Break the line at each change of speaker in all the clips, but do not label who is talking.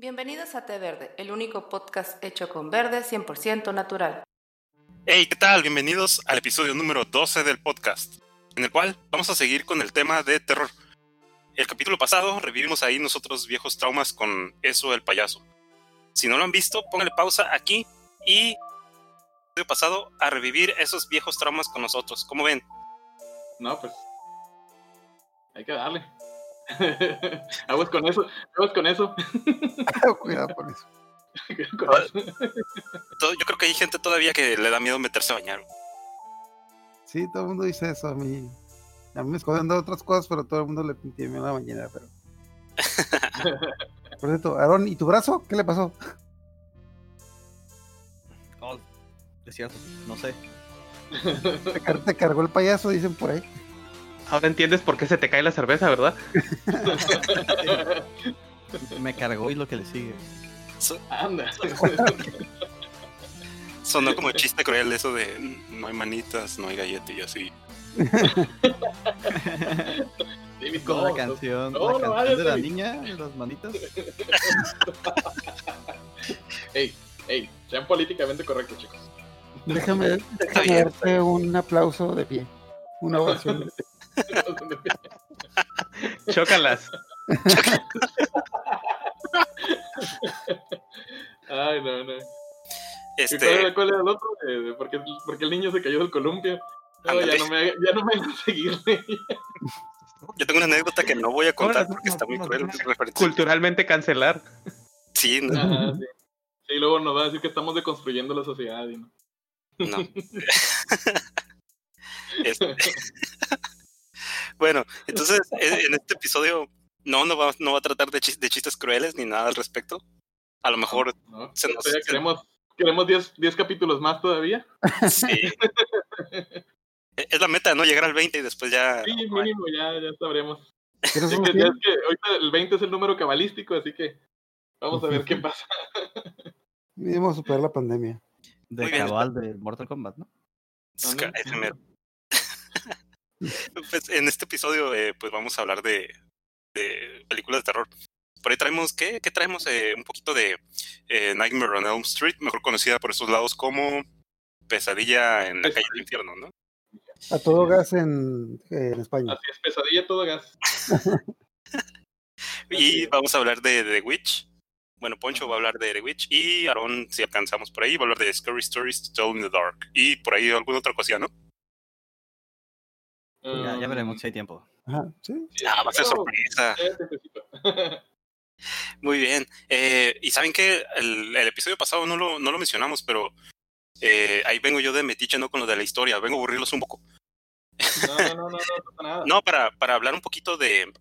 Bienvenidos a Té Verde, el único podcast hecho con verde 100% natural.
Hey, ¿qué tal? Bienvenidos al episodio número 12 del podcast, en el cual vamos a seguir con el tema de terror. El capítulo pasado revivimos ahí nosotros viejos traumas con eso del payaso. Si no lo han visto, pónganle pausa aquí y el pasado a revivir esos viejos traumas con nosotros. ¿Cómo ven?
No, pues hay que darle. Aguas con eso, aguas con eso.
Cuidado con eso.
Cuidado con eso.
Todo- Yo creo que hay gente todavía que le da miedo meterse a bañar.
Sí, todo el mundo dice eso. A mí, a mí me esconden de otras cosas, pero todo el mundo le tiene miedo a la bañera. Pero... Por cierto, Aaron, ¿y tu brazo? ¿Qué le pasó?
Oh, es cierto, no sé.
Te cargó el payaso, dicen por ahí.
Ahora entiendes por qué se te cae la cerveza, ¿verdad?
Me cargó y lo que le sigue.
So-
Anda.
sonó como chiste cruel eso de "Mm, no hay manitas, no hay galleta y así.
No,
la canción,
no,
la
no,
canción de la
David.
niña, las manitas.
Ey, ey, sean políticamente correctos, chicos.
Déjame, darte un aplauso de pie. Una ovación. de pie.
Chócalas.
Ay, no, no. ¿Y
Este,
cuál, era, cuál era el otro? Eh, de ¿por, qué, por qué el niño se cayó del columpio? No, ya no me ya no me hagan seguirle.
yo tengo una anécdota que no voy a contar porque está muy cruel.
Culturalmente cancelar.
Sí, no.
Ajá, sí. Sí, luego nos va a decir que estamos deconstruyendo la sociedad. Y no.
No. Este- bueno, entonces en este episodio no, no va, no va a tratar de, chis- de chistes crueles ni nada al respecto. A lo mejor
¿no?
Se nos-
queremos queremos 10 10 capítulos más todavía.
sí. E- es la meta, ¿no? Llegar al 20 y después ya.
Sí, mínimo, ya, ya sabremos.
¿Qué nos
Sí,
vamos
que, es que ahorita el 20 es el número cabalístico, así que vamos a ver qué pasa.
Vamos a superar la pandemia.
De
Muy bien.
cabal de Mortal Kombat, ¿no?
Ese mero. Pues, en este episodio, eh, pues vamos a hablar de, de películas de terror. Por ahí traemos, ¿qué? ¿Qué traemos? Eh, un poquito de eh, Nightmare on Elm Street, mejor conocida por esos lados como Pesadilla en la calle del infierno, ¿no?
A todo gas en, en España.
Así es, pesadilla todo gas.
Y vamos a hablar de The Witch. Bueno, Poncho va a hablar de The Witch y Aaron, si alcanzamos por ahí, va a hablar de Scary Stories Told in the Dark. Y por ahí alguna otra cosilla, ¿no?
Ya, ya
Um,
veremos si hay tiempo.
Ajá, sí.
Ah, va a ser
no,
sorpresa. Muy bien. Eh, y saben que el, el episodio pasado no lo, no lo mencionamos, pero eh, ahí vengo yo de metiche, ¿no? Con lo de la historia. Vengo a aburrirlos un poco.
No, no, no, no, no pasa nada.
No, para, para hablar un poquito de...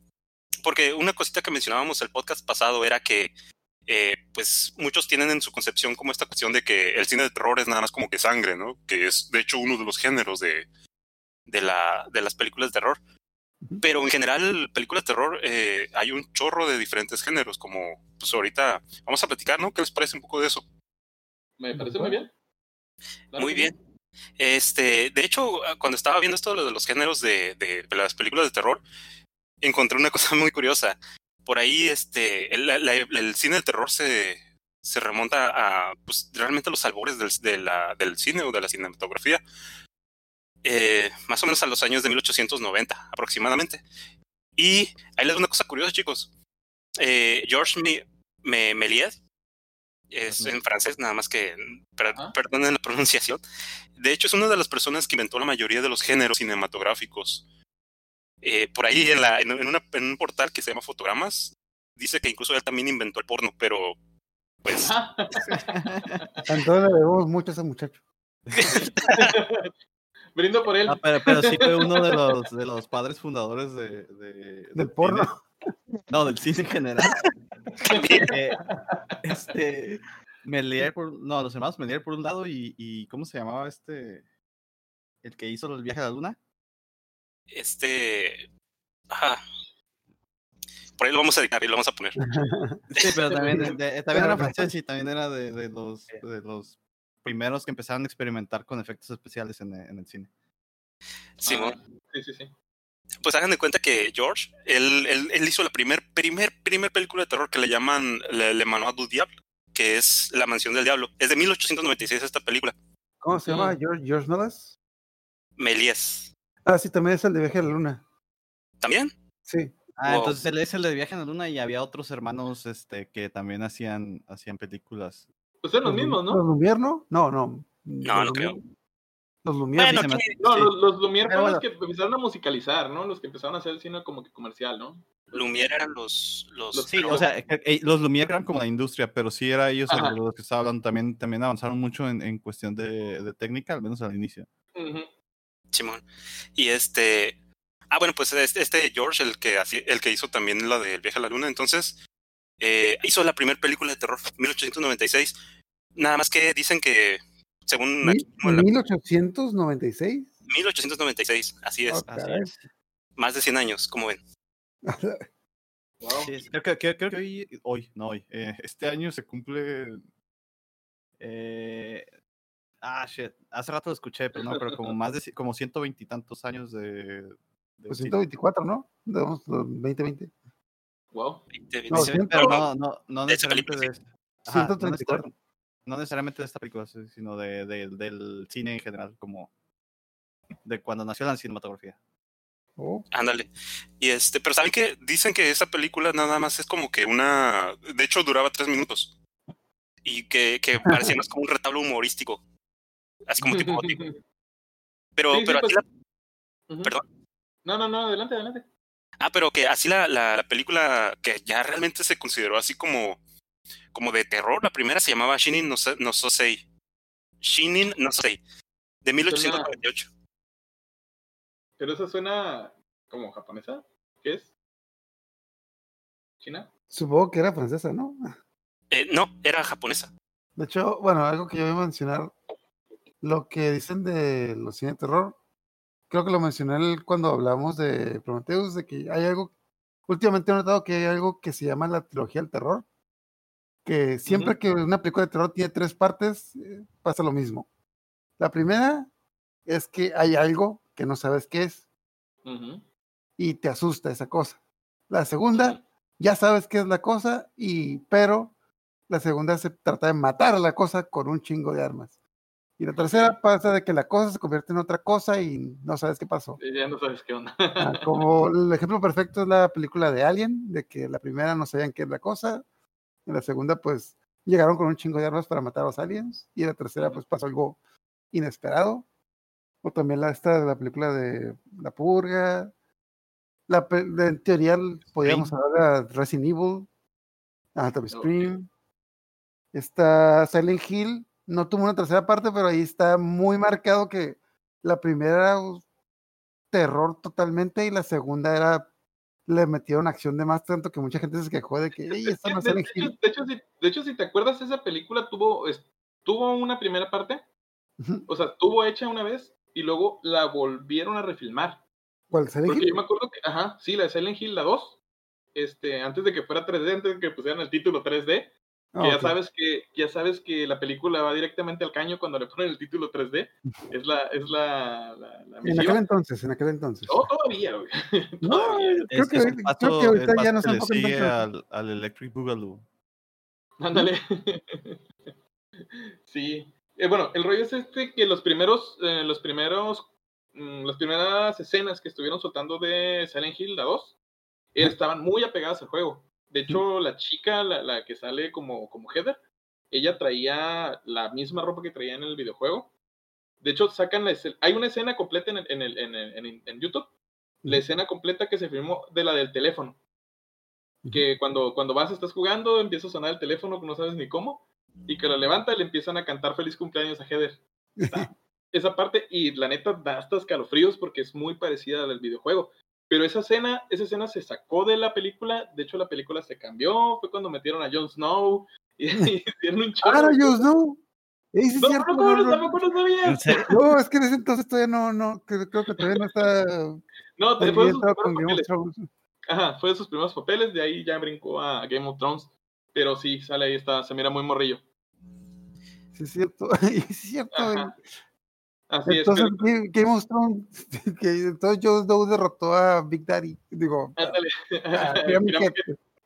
Porque una cosita que mencionábamos el podcast pasado era que, eh, pues, muchos tienen en su concepción como esta cuestión de que el cine de terror es nada más como que sangre, ¿no? Que es, de hecho, uno de los géneros de, de, la, de las películas de terror. Pero en general, películas de terror, eh, hay un chorro de diferentes géneros, como, pues, ahorita vamos a platicar, ¿no? ¿Qué les parece un poco de eso?
Me parece muy bien. Claro
Muy bien. Este, de hecho, cuando estaba viendo esto de los géneros de, de las películas de terror, encontré una cosa muy curiosa. Por ahí, este, el, la- la- el cine de terror se, se remonta a, pues, realmente a los albores del, de la- del cine o de la cinematografía. Eh, más o menos a los años de 1890 aproximadamente. Y ahí les doy una cosa curiosa, chicos. Eh, Me- Me- Méliès es en francés, nada más que per-
Ajá.
perdonen la pronunciación. De hecho, es una de las personas que inventó la mayoría de los géneros cinematográficos. Eh, por ahí en, la, en, una- en un portal que se llama Fotogramas, dice que incluso él también inventó el porno, pero pues
Ah,
Entonces le debemos mucho a ese muchacho.
Brindo por él.
Ah, pero, pero sí fue uno de los, de los padres fundadores de, de-
Del porno.
cine. No, del cine en general. Eh, este, Melier por, no, los hermanos Melier por un lado y, y ¿cómo se llamaba este? El que hizo el viaje a la luna.
este... ajá. Por ahí lo vamos a editar y lo vamos a poner.
Sí, pero también, de- de- también era francés y también era de, de los, de los primeros que empezaron a experimentar con efectos especiales en, el- en el cine.
Simón.
Ah, sí, sí, sí.
Pues hagan de cuenta que George, él, él, él hizo la primer, primer, primer película de terror que le llaman Le, Le Manoir du Diable, que es La Mansión del Diablo. Es de 1896 esta película.
¿Cómo se llama? George, George Melas.
Méliès.
Ah, sí, también es el de Viaje a la Luna.
¿También?
Sí.
Ah,
Wow.
entonces él es el de Viaje en la Luna y había otros hermanos este, que también hacían, hacían películas.
Pues son los mismos,
¿Los
¿no?
Lumière no? No, no.
No,
Los
no creo.
Los Lumière.
Bueno, aquí-
No,
Sí.
los, los Lumière los que empezaron a musicalizar, ¿no? Los que empezaron a hacer el cine como que comercial, ¿no?
Lumière eran los... los,
Los-
Sí,
Pero-
o sea, eh, eh, los Lumière eran como la industria, pero sí era ellos
Ajá.
de los que estaba hablando. También, también avanzaron mucho en, en cuestión de, de técnica, al menos al inicio.
Ujú.
Simón. Y este. Ah, bueno, pues este, este George, el que, el que hizo también la del viaje a la luna, entonces eh, hizo la primera película de terror, 1896. Nada más que dicen que, según aquí, mismo en la-
1896.
1896, así es,
Ah,
Así es.
más de 100 años, como ven.
Wow.
Sí, creo, que, creo- creo que hoy, hoy, no hoy, eh, este año se cumple. eh, ah, shit, hace rato lo escuché, pero no, pero como más de como 120 y tantos años de. de
Pues
cine.
124, ¿no? Damos 2020.
Wow.
No,
pero no, no, no
de esta
necesariamente de, ajá, no,
134.
necesariamente, no necesariamente de esta película, sino de, de- del cine en general, como de cuando nació la cinematografía.
Oh,
Ándale. Y este, pero saben que dicen que esa película nada más es como que una, de hecho duraba tres minutos y que, que parecía más como un retablo humorístico, así como tipo gótico. Pero,
Sí, sí,
pero
pues-
así la-. Perdón.
No, no, no, adelante, adelante.
Ah, pero que así la, la, la película que ya realmente se consideró así como, como de terror, la primera se llamaba Shinin no, Se- no Sosei. Shinin no Sosei, de 1898.
Pero esa suena como japonesa. ¿Qué es? ¿China?
supongo que era francesa, ¿no?
Eh, no, era japonesa.
De hecho, bueno, algo que yo voy a mencionar, lo que dicen de los cine de terror, creo que lo mencioné cuando hablamos de Prometheus, de que hay algo, últimamente he notado que hay algo que se llama la trilogía del terror, que siempre que una película de terror tiene tres partes, eh, pasa lo mismo. La primera es que hay algo que no sabes qué es y te asusta esa cosa. La segunda, ya sabes qué es la cosa, y pero la segunda se trata de matar a la cosa con un chingo de armas. Y la tercera pasa de que la cosa se convierte en otra cosa y no sabes qué pasó.
Y Ya no sabes qué onda.
Ah, como el ejemplo perfecto es la película de Alien, de que la primera no sabían qué es la cosa, en la segunda pues llegaron con un chingo de armas para matar a los aliens, y en la tercera pues pasó algo inesperado. O también la, esta, la película de La Purga. La, de- en teoría podríamos hablar de Resident Evil, ah, también. Scream. Está Silent Hill, no tuvo una tercera parte, pero ahí está muy marcado que la primera era uh, terror totalmente y la segunda era le metieron acción de más tanto que mucha gente se quejó de que "Ey, esta no
de, de hecho,
Hill".
de si, de hecho, si te acuerdas, esa película tuvo, tuvo una primera parte, o sea, estuvo hecha una vez y luego la volvieron a refilmar.
¿Cuál Silent
Porque
Hill?
yo me acuerdo que, ajá, sí, la de Silent Hill, la 2, este, antes de que fuera 3D, antes de que pusieran el título 3D,
Ah,
que ya sabes que ya sabes que la película va directamente al caño cuando le ponen el título 3D, es la, es la, la, la
En aquel entonces, en aquel entonces.
No, todavía, güey.
No,
todavía.
creo,
Es-
que, creo que ahorita ya no se
le sigue al, al Electric Boogaloo.
Ándale. sí. Eh, bueno, el rollo es este que los primeros, eh, los primeros, mm, las primeras escenas que estuvieron soltando de Silent Hill, la 2, eh, estaban muy apegadas al juego. De hecho, la chica, la, la que sale como, como Heather, ella traía la misma ropa que traía en el videojuego. De hecho, sacan la escena, hay una escena completa en, el- en, el- en, el- en, en YouTube, la escena completa que se filmó de la del teléfono. Que cuando, cuando vas, estás jugando, empieza a sonar el teléfono, que no sabes ni cómo, y que lo levanta y le empiezan a cantar feliz cumpleaños a Heather. Está esa parte, y la neta da hasta escalofríos porque es muy parecida a la del videojuego. Pero esa escena, esa escena se sacó de la película, de hecho la película se cambió, fue cuando metieron a Jon Snow y, y hicieron un chorro
Ah, no. Ey, sí es
No,
cierto,
no, no,
no, no.
tampoco lo sabía.
¿En serio?
No, es que en ese entonces todavía no, no, creo, creo que todavía no está
No,
muy
fue de sus
con
primeros
Game of
papeles.
Thrones.
Ajá, fue de sus primeros papeles, de ahí ya brincó a Game of Thrones. Pero sí, sale ahí, está, se mira muy morrillo.
Sí, es cierto. Sí, es cierto.
Ajá. Así es.
Entonces,
pero-
Ga- Game of Thrones, que entonces Jon Snow derrotó a Big Daddy, digo, a,
ándale.
a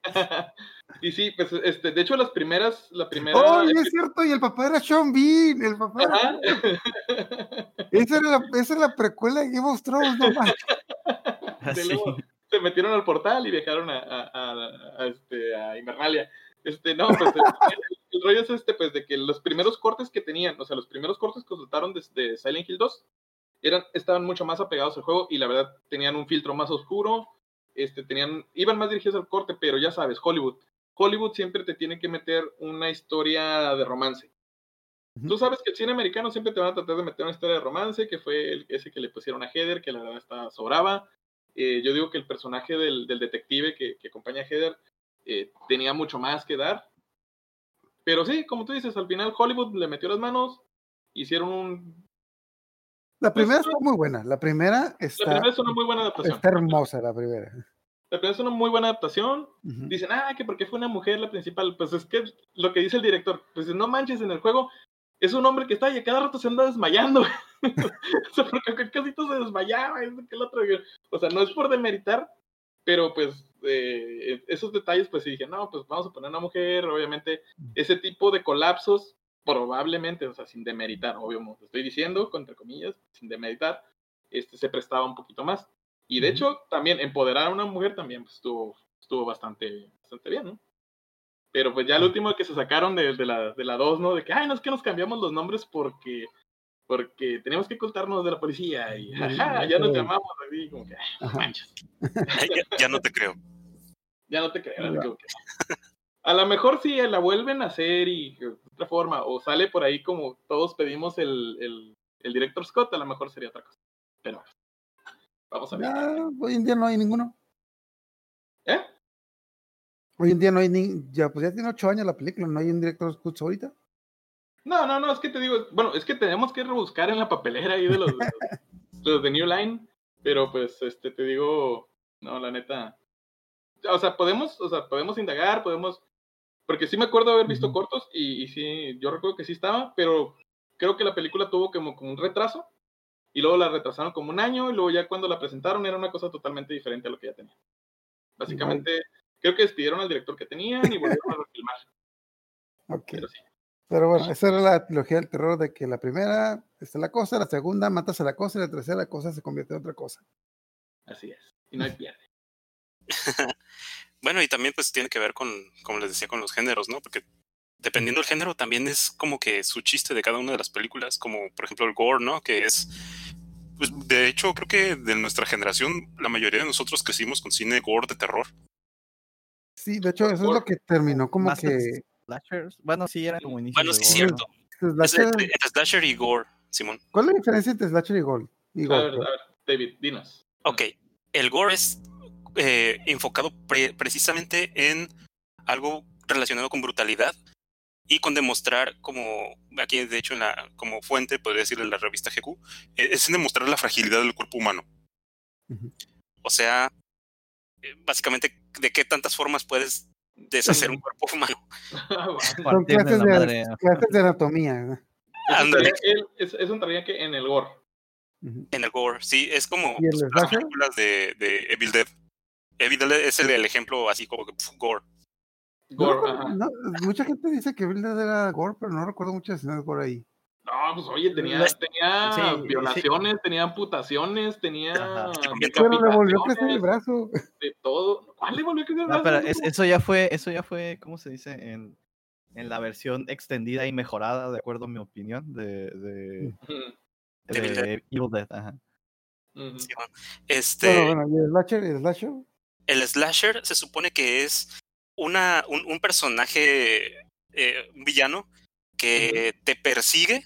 y sí, pues, este, de hecho, las primeras, la primera.
¡Oh, y es cierto! Y el papá era Sean Bean, el papá. era-. Esa era, la, esa era la precuela de Game of Thrones, no
Así.
luego se metieron al portal y viajaron a, a, a- a, este, a Invernalia. Este, no, pues el, rollo es este, pues, de que los primeros cortes que tenían, o sea, los primeros cortes que soltaron desde Silent Hill 2 eran, estaban mucho más apegados al juego y la verdad tenían un filtro más oscuro, este, tenían, iban más dirigidos al corte, pero ya sabes, Hollywood. Hollywood siempre te tiene que meter una historia de romance.
Ujú.
Tú sabes que el cine americano siempre te van a tratar de meter una historia de romance, que fue el, ese que le pusieron a Heather, que la verdad está sobraba. Eh, yo digo que el personaje del, del detective que, que acompaña a Heather eh, tenía mucho más que dar. Pero sí, como tú dices, al final Hollywood le metió las manos, hicieron un...
La primera
Pues,
está muy buena. La primera
La
está,
primera es una muy buena adaptación.
está hermosa, la primera.
La primera es una muy buena adaptación. Dicen, ah, que porque fue una mujer la principal. Pues es que lo que dice el director, pues no manches en el juego, es un hombre que está y a cada rato se anda desmayando. o sea, porque casi todo se desmayaba. esto que el otro. O sea, no es por demeritar, pero pues eh, esos detalles, pues sí dije, no, pues vamos a poner una mujer. Obviamente, ese tipo de colapsos, probablemente, o sea, sin demeritar, obvio, lo estoy diciendo, entre comillas, sin demeritar, este, se prestaba un poquito más. Y de hecho, también empoderar a una mujer también pues, estuvo, estuvo bastante, bastante bien, ¿no? Pero pues ya el último que se sacaron de, de la, de la 2, ¿no? De que, ay, no es que nos cambiamos los nombres porque, porque teníamos que ocultarnos de la policía y ajá, ya nos
Sí.
llamamos así, como que,
Ajá.
manches,
ya, ya no te creo.
ya no te creo. así
Ya.
como que- A lo mejor si la vuelven a hacer y de otra forma, o sale por ahí como todos pedimos el, el, el director Scott, a lo mejor sería otra cosa. Pero vamos a ver.
Ya, hoy en día no hay ninguno.
¿Eh?
Hoy en día no hay ni. Ya, pues ya tiene ocho años la película, no hay un director Scott ahorita.
No, no, no, es que te digo, bueno, es que tenemos que rebuscar en la papelera ahí de los, de los, de New Line, pero pues, este, te digo, no, la neta, o sea, podemos, o sea, podemos indagar, podemos, porque sí me acuerdo haber visto cortos y, y sí, yo recuerdo que sí estaba, pero creo que la película tuvo como, como un retraso y luego la retrasaron como un año y luego ya cuando la presentaron era una cosa totalmente diferente a lo que ya tenía. Básicamente, creo que despidieron al director que tenían y volvieron a filmar,
Ok.
pero sí.
Pero bueno, esa era la trilogía del terror de que la primera está la cosa, la segunda matas a la cosa y la tercera la cosa se convierte en otra cosa.
Así es. Y no hay pierde.
Bueno, y también pues tiene que ver con, como les decía, con los géneros, ¿no? Porque dependiendo del género también es como que su chiste de cada una de las películas, como por ejemplo el gore, ¿no? Que es, pues de hecho creo que de nuestra generación la mayoría de nosotros crecimos con cine gore de terror.
Sí, de hecho, eso es lo que terminó como
Más
que.
Slashers. Bueno, sí, era como inicio.
Bueno, sí es
gore,
cierto. Es
Slasher-
entre, entre slasher y gore, Simón.
¿Cuál es la diferencia entre Slasher y Gold? Y
A
Gore,
ver, a ver, David, dinos.
Ok, el gore es eh, enfocado pre- precisamente en algo relacionado con brutalidad y con demostrar como aquí de hecho en la como fuente podría decirle la revista GQ eh, es en demostrar la fragilidad del cuerpo humano o sea eh, básicamente de qué tantas formas puedes deshacer un cuerpo humano
Son clases
la
de,
madre.
clases de anatomía.
Eso eso entraría que en el gore.
En el gore sí es como
¿Y el
pues, las películas de, de Evil Dead Evil Dead es el, el ejemplo así como que pf, gore
Gore,
No,
ajá.
no, mucha gente dice que Bill Dead era Gore, pero no recuerdo muchas escenas por ahí.
No, pues oye, tenía,
La-
tenía
sí,
violaciones, tenía amputaciones, tenía.
Pero le volvió a crecer el brazo.
de todo. ¿Cuál le volvió a crecer el
No,
brazo?
pero es- eso ya fue, eso ya fue, ¿cómo se dice? En, en la versión extendida y mejorada, de acuerdo a mi opinión, de, de,
Evil
de Evil Dead. Ajá.
ujú.
Sí, bueno. este
Bueno, bueno, ¿y el Slasher? ¿Y el Slasher?
el slasher se supone que es una, un, un personaje, eh, un villano, que te persigue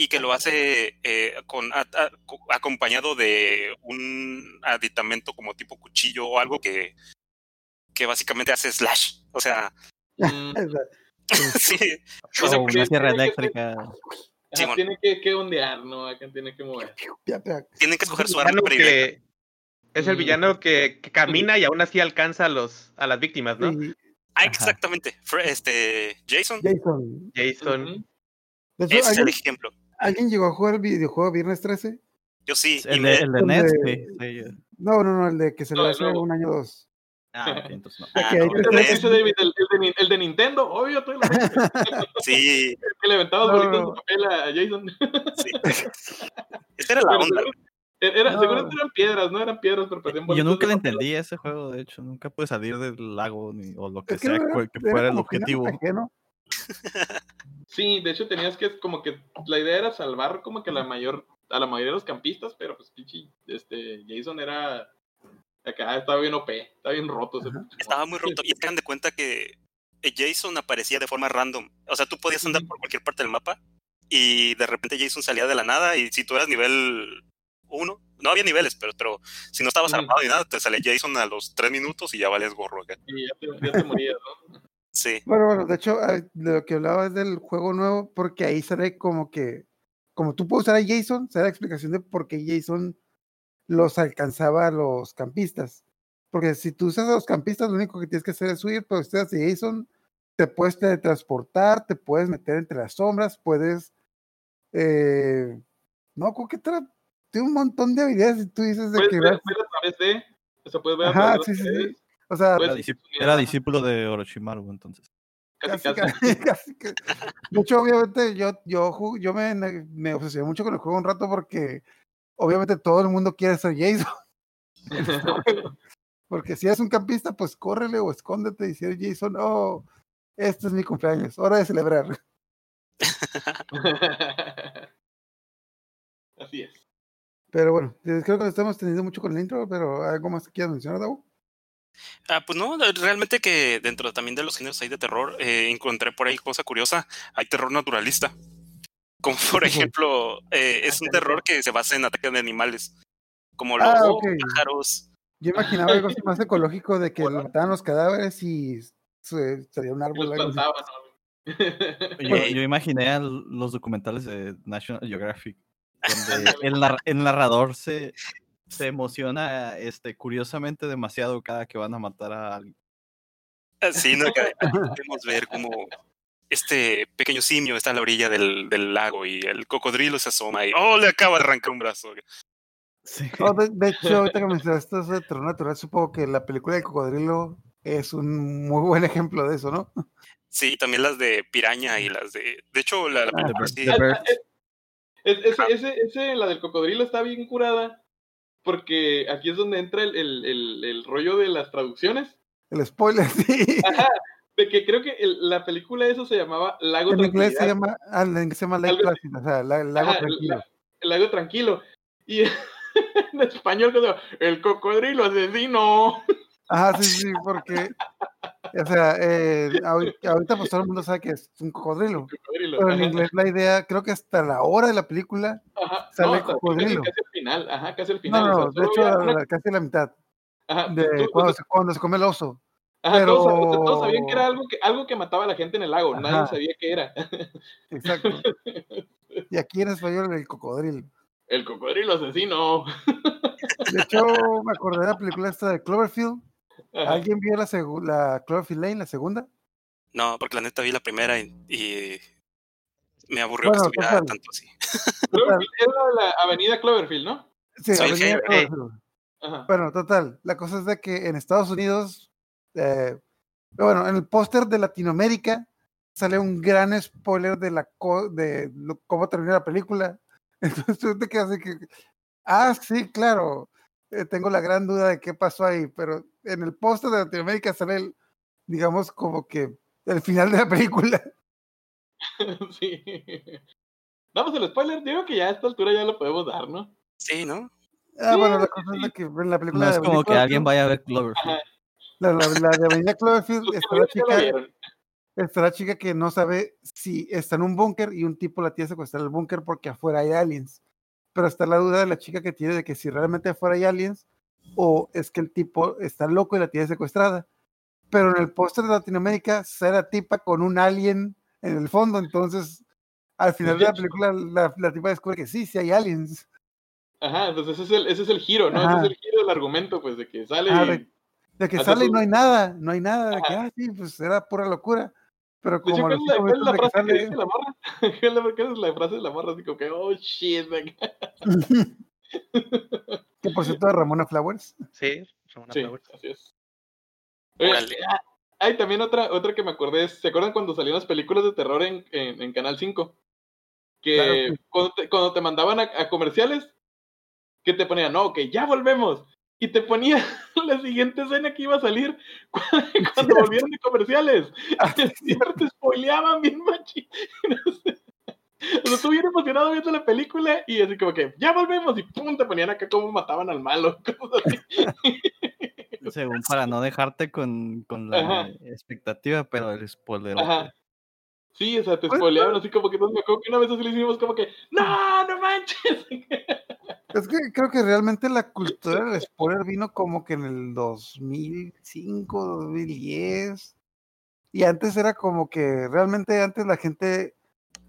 y que lo hace eh, con, a- a- co- acompañado de un aditamento como tipo cuchillo o algo que, que básicamente hace slash. O sea,
Mm,
sí. O sea,
una
sí,
sierra
tiene
eléctrica.
ajá,
Simón.
tiene que, que ondear, ¿no? Acá tiene que mover.
Tienen que escoger su arma
que es el
Mm.
villano que, que camina y aún así alcanza a los a las víctimas, ¿no?
Ah, exactamente. Este, Jason
Jason.
Es el ejemplo.
¿Alguien llegó a jugar el videojuego Viernes 13?
Yo sí.
El de, el de sí, sí.
No, no, no, el de que se
No,
lo hace
no.
un año o dos.
Ah, ok, entonces no.
Ah,
Ese David, el, el de, Nin- el de Nintendo, obvio, tú, el
sí,
que le
no.
de papel a Jason.
sí. Esta era la onda.
Era,
No.
seguramente eran piedras, no eran piedras, pero parecían
Yo
bolitos
nunca le entendí ese juego, de hecho. Nunca pude salir del lago ni, o lo que
Es
sea que,
era-
que
era
fuera el objetivo.
Sí, de hecho tenías que, como que la idea era salvar como que la mayor, a la mayoría de los campistas, pero pues pinche, este, Jason era, acá estaba bien OP, estaba bien roto ese
Estaba muy roto. Y tengan de cuenta que eh, Jason aparecía de forma random. O sea, tú podías andar por cualquier parte del mapa y de repente Jason salía de la nada y si tú eras nivel 1, no había niveles, pero, pero si no estabas armado ni nada, te salía Jason a los 3 minutos y ya vales gorro acá.
Y ya te, ya te morías, ¿no?
Sí.
Bueno, bueno, de hecho, de lo que hablaba es del juego nuevo, porque ahí sale como que, como tú puedes usar a Jason, sale la explicación de por qué Jason los alcanzaba a los campistas. Porque si tú usas a los campistas, lo único que tienes que hacer es huir, pero si usas a Jason, te puedes teletransportar, te puedes meter entre las sombras, puedes. Eh, no, ¿con qué tra- Tiene un montón de habilidades y tú dices de
Puedes
que.
ver,
gracias-
ver a través de, o sea, puedes ver a
Ajá,
través de
sí,
las
sí, sí. O sea,
Era, discípulo de Orochimaru, entonces.
Casi,
Casi,
casi.
De hecho, obviamente, yo, yo, yo me, me obsesioné mucho con el juego un rato porque obviamente todo el mundo quiere ser Jason. Porque si eres un campista, pues córrele o escóndete y si eres Jason, oh, este es mi cumpleaños, hora de celebrar.
Así es.
Pero bueno, eh, creo que nos estamos teniendo mucho con el intro, pero ¿algo más que quieras mencionar, Davo?
Ah, pues no, realmente que dentro también de los géneros ahí de terror, eh, encontré por ahí cosa curiosa, hay terror naturalista. Como por ejemplo, eh, es un terror que se basa en ataques de animales, como los
Ah,
pájaros.
Yo imaginaba algo así más ecológico de que mataban los cadáveres y se, salía un árbol.
los
algo así.
plantaban, ¿no?
Yo, yo imaginé a los documentales de National Geographic, donde el narrador se, se emociona este, curiosamente demasiado cada que van a matar a alguien.
Así, ¿no? Que podemos ver como este pequeño simio está a la orilla del, del lago y el cocodrilo se asoma y ¡oh! Le acaba de arrancar un brazo.
Sí.
No, de, de hecho, ahorita que mencionaste esto de terror natural, supongo que la película del cocodrilo es un muy buen ejemplo de eso, ¿no?
Sí, también las de piraña y las de. De hecho, la, la
The
película sí-
Bird.
Es- ese, ese, ese, la del cocodrilo está bien curada, porque aquí es donde entra el, el, el, el rollo de las traducciones.
El spoiler, sí.
Ajá, de que creo que la película eso se llamaba Lago
En inglés se llama, ah, en inglés se llama o sea, la- el lago
Ajá,
tranquilo.
la- el lago tranquilo. Y en español, el cocodrilo asesino.
Ajá, sí, sí, porque, o sea, eh, ahorita, pues todo el mundo sabe que es un cocodrilo,
Cocodrilo,
pero en inglés la idea, creo que hasta la hora de la película,
ajá,
sale
no,
cocodrilo.
Casi, casi al final, ajá, casi al final.
no,
o sea,
no, de hecho, la-
una-
casi la mitad,
ajá,
de
tú-
cuando
tú-
se, cuando se come el oso.
ajá, todos, o sea, todos
pero-
sabían que era algo que, algo que mataba a la gente en el lago, nadie sabía qué era.
Exacto. Y aquí en español el cocodrilo.
El cocodrilo asesino.
De hecho, me acordé de la película esta de Cloverfield.
Ajá.
¿Alguien vio la, la Cloverfield Lane, la segunda?
No, porque la neta vi la primera y, y me aburrió
Bueno,
que estuviera
total.
tanto así.
Cloverfield era la avenida Cloverfield, ¿no?
Sí,
Sí,
Avenida. Cloverfield. Bueno, total. La cosa es de que en Estados Unidos, eh, bueno, en el póster de Latinoamérica sale un gran spoiler de la co- de lo- cómo termina la película. Entonces tú te quedas de que, ah, sí, claro, eh, tengo la gran duda de qué pasó ahí, pero en el póster de Latinoamérica sale, el, digamos, como que el final de la película.
sí. Damos el spoiler, digo que ya a esta altura ya lo podemos dar, ¿no?
Sí, ¿no?
Ah,
Sí,
bueno, la cosa es
sí.
de que en la película
No es
de
como que alguien vaya a ver Cloverfield.
La, la, la de Avenida Cloverfield está la chica, está la chica que no sabe si está en un búnker y un tipo la tiene secuestrada el búnker porque afuera hay aliens. Pero está la duda de la chica que tiene de que si realmente afuera hay aliens o es que el tipo está loco y la tiene secuestrada. Pero en el póster de Latinoamérica la tipa con un alien en el fondo, entonces al final de la película la, la tipa descubre que sí, sí hay aliens.
Ajá, entonces ese es el, ese es el giro, ¿no?
Ajá.
Ese es el giro del argumento, pues, de que sale
Ah,
y-
de, de que sale y no hay nada, no hay nada, de que, ah, sí, pues era pura locura. Pero como
¿cuál es la,
que
frase que
sale-
dice la morra? ¿Cuál es la- frase de la morra? Así como que, oh, shit.
que por cierto, Ramona Flowers.
Sí, Ramona
Sí,
Flowers.
así es. Oye, ah, hay también otra, otra que me acordé. es, ¿Se acuerdan cuando salían las películas de terror en, en, en Canal 5? Que
Claro
cuando, te, cuando te mandaban a, a comerciales, que te ponían, no, que ya volvemos. Y te ponía la siguiente escena que iba a salir cuando, cuando volvieron de comerciales. Siempre te spoileaban bien machi. No sé. O sea, bien emocionado viendo la película y así como que, ya volvemos. Y pum, te ponían acá cómo mataban al malo. cosas así.
Según para no dejarte con, con la
Ajá.
expectativa, pero el spoiler.
Ajá. Sí, o sea, te
Pues,
spoileaban así como que entonces me acuerdo que una vez así le hicimos como que, no, no manches.
Es que creo que realmente la cultura del spoiler vino como que en el 2005, 2010. Y antes era como que realmente antes la gente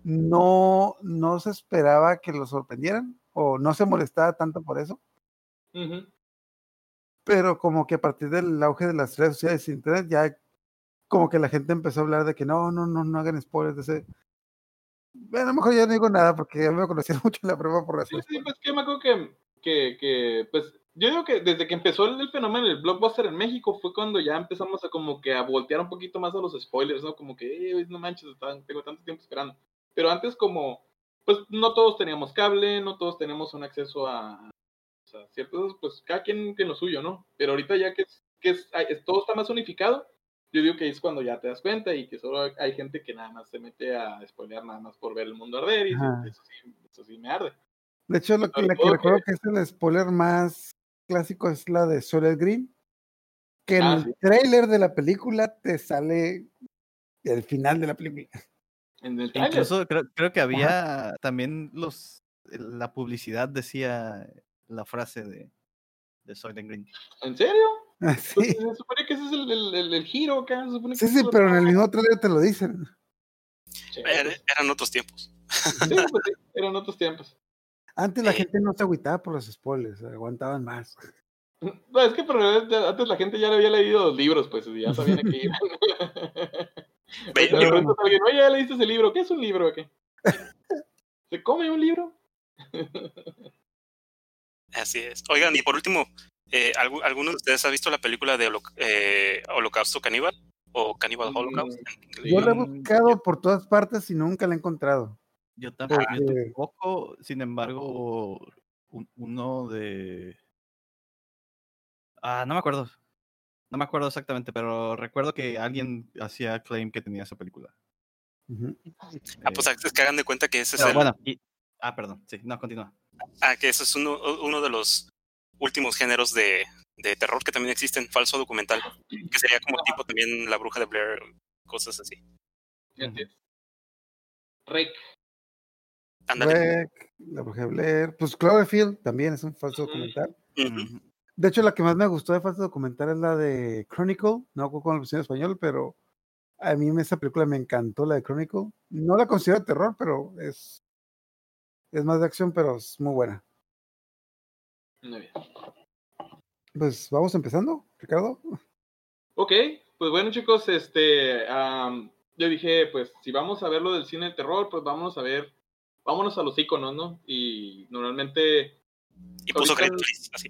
no, no se esperaba que lo sorprendieran o no se molestaba tanto por eso. Pero como que a partir del auge de las redes sociales y internet ya como que la gente empezó a hablar de que no, no, no, no hagan spoilers de ese. Bueno, a lo mejor ya no digo nada porque ya me conocieron mucho en la prueba por
Sí,
razón.
sí, pues que me acuerdo que, que, que, pues, yo digo que desde que empezó el, el fenómeno del blockbuster en México fue cuando ya empezamos a como que a voltear un poquito más a los spoilers, ¿no? Como que, eh, no manches, tengo tanto tiempo esperando. Pero antes como, pues, no todos teníamos cable, no todos teníamos un acceso a, o sea, ciertos, pues, cada quien en lo suyo, ¿no? Pero ahorita ya que, es, que es, todo está más unificado, yo digo que es cuando ya te das cuenta y que solo hay- gente que nada más se mete a spoilear nada más por ver el mundo arder y eso,
Ajá.
eso sí, eso sí me arde.
De hecho, lo que, la que recuerdo
que-
que es el spoiler más clásico es la de Soler Green, que en
Ah,
el
sí.
trailer de la película te sale el final de la película.
En el tráiler.
Incluso creo, creo que había también los la publicidad decía la frase de, de Soylent Green.
¿En serio?
Ah, Sí,
se supone que ese es el, el, el- el giro acá. Se supone que
sí, sí, pero en el mismo trailer te lo dicen.
Eran otros tiempos.
sí, pues sí, eran otros tiempos.
Antes la
Sí.
gente no se agüitaba por los spoilers, aguantaban más.
No, es que por realidad ya- antes la gente ya le había leído los libros, pues, y ya sabían a qué iban.
Ve-
le
yo-
preguntas a alguien, oye, ¿ya leíste ese libro? ¿Qué es un libro? ¿Qué? ¿Se come un libro?
Así es. Oigan, y por último, eh, ¿algu- ¿alguno de ustedes ha visto la película de eh, Holocausto Caníbal? ¿O Cannibal
Mm,
Holocaust?
Yo lo he buscado por todas partes y nunca la he encontrado.
Yo tampoco, yo
Porque-
tampoco, sin embargo, un- uno de... Ah, no me acuerdo. No me acuerdo exactamente, pero recuerdo que alguien hacía claim que tenía esa película.
Ah, pues
Eh,
es que hagan de cuenta que ese es el,
bueno, y- ah, perdón, sí, no, continúa.
ah, que ese es uno, uno de los últimos géneros de, de terror que también existen, falso documental, que sería como tipo también la bruja de Blair, cosas así.
Fíjate. Rick.
Rec, La Bruja de Blair, pues Cloverfield también es un falso documental.
Ujú.
De hecho, la que más me gustó de falso documental es la de Chronicle, no recuerdo cómo la en español, pero a mí esa película me encantó, la de Chronicle. No la considero terror, pero es, es más de acción, pero es muy buena.
Muy bien.
Pues vamos empezando, Ricardo.
Ok, pues bueno chicos, este, yo dije, pues si vamos a ver lo del cine de terror, pues vámonos a ver, vámonos a los iconos, ¿no? Y normalmente,
Y puso
ahorita-
así.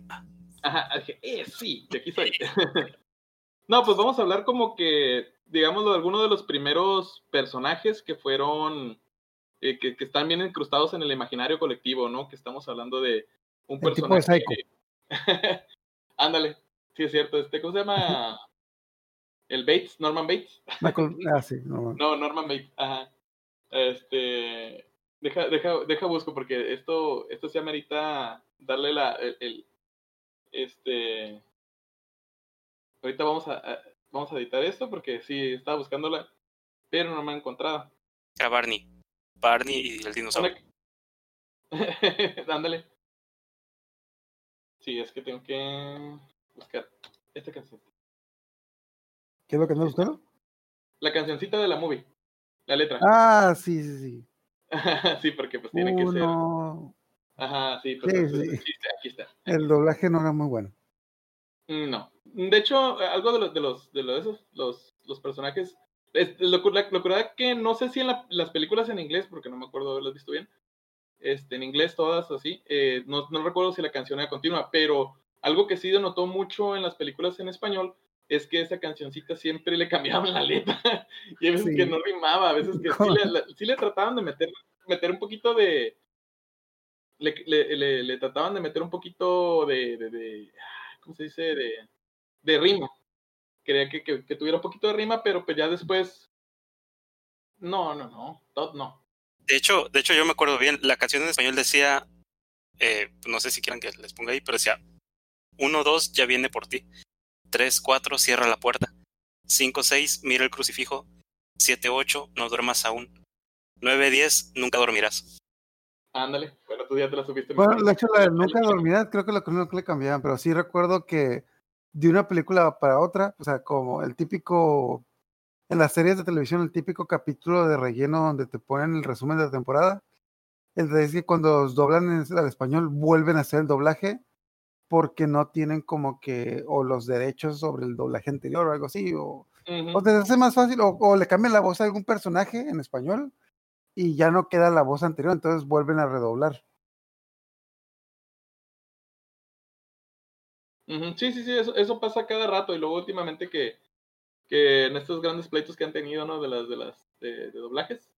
Ajá, dije, eh, sí, de aquí soy. no, pues vamos a hablar como que, digamos, de algunos de los primeros personajes que fueron, eh, que, que están bien incrustados en el imaginario colectivo, ¿no? Que estamos hablando de un
El tipo de
personaje.
Psycho.
Ándale, sí es cierto, este, ¿cómo se llama? El Bates, Norman Bates.
Michael, ah, sí, no,
No, Norman Bates, ajá. Este, deja, deja, deja busco porque esto, esto se amerita darle la, el, el- este, ahorita vamos a, a- vamos a editar esto porque sí, estaba buscándola, pero no me he encontrado.
Era Barney. Barney y el dinosaurio.
Ándale. Sí, es que tengo que buscar esta canción.
¿Qué es lo que no?
La cancioncita de la movie, la letra.
Ah, sí, sí, sí.
sí, porque pues tiene que ser. Ajá, sí, pues
Sí, sí.
aquí está, aquí está.
el doblaje no era muy bueno.
Mm, No. De hecho, algo de los de los de los, esos, los, los personajes Es, lo, la, lo curada que no sé si en la- las películas en inglés, porque no me acuerdo haberlas visto bien, este, en inglés todas así, eh, no, no recuerdo si la canción era continua, pero algo que sí denotó mucho en las películas en español es que esa cancioncita siempre le cambiaban la letra y a veces
Sí.
que no rimaba, a veces que sí le, la- sí le trataban de meter, meter un poquito de... Le, le, le- le trataban de meter un poquito de, de, de- ¿cómo se dice? De, de rima. Quería que, tuviera un poquito de rima, pero pues ya después... No, no, no, no.
De hecho, de hecho, yo me acuerdo bien, la canción en español decía, eh, no sé si quieran que les ponga ahí, pero decía, 1, 2, ya viene por ti. 3, 4, cierra la puerta. 5, 6, mira el crucifijo. 7, 8, no duermas aún. 9, 10, nunca dormirás.
Ándale, bueno, tú ya te la subiste.
Bueno, de hecho, la de Nunca Dormirás creo que lo que no le cambiaban, pero sí recuerdo que de una película para otra, o sea, como el típico, en las series de televisión, el típico capítulo de relleno donde te ponen el resumen de la temporada, es que cuando los doblan en- al español vuelven a hacer el doblaje porque no tienen como que, o los derechos sobre el doblaje anterior o algo así, o,
Ujú.
o te hace más fácil, o, o le cambian la voz a algún personaje en español y ya no queda la voz anterior, entonces vuelven a redoblar.
Sí, sí, sí, eso, eso pasa cada rato. Y luego últimamente que, que en estos grandes pleitos que han tenido, ¿no? De las, de las, de, doblajes.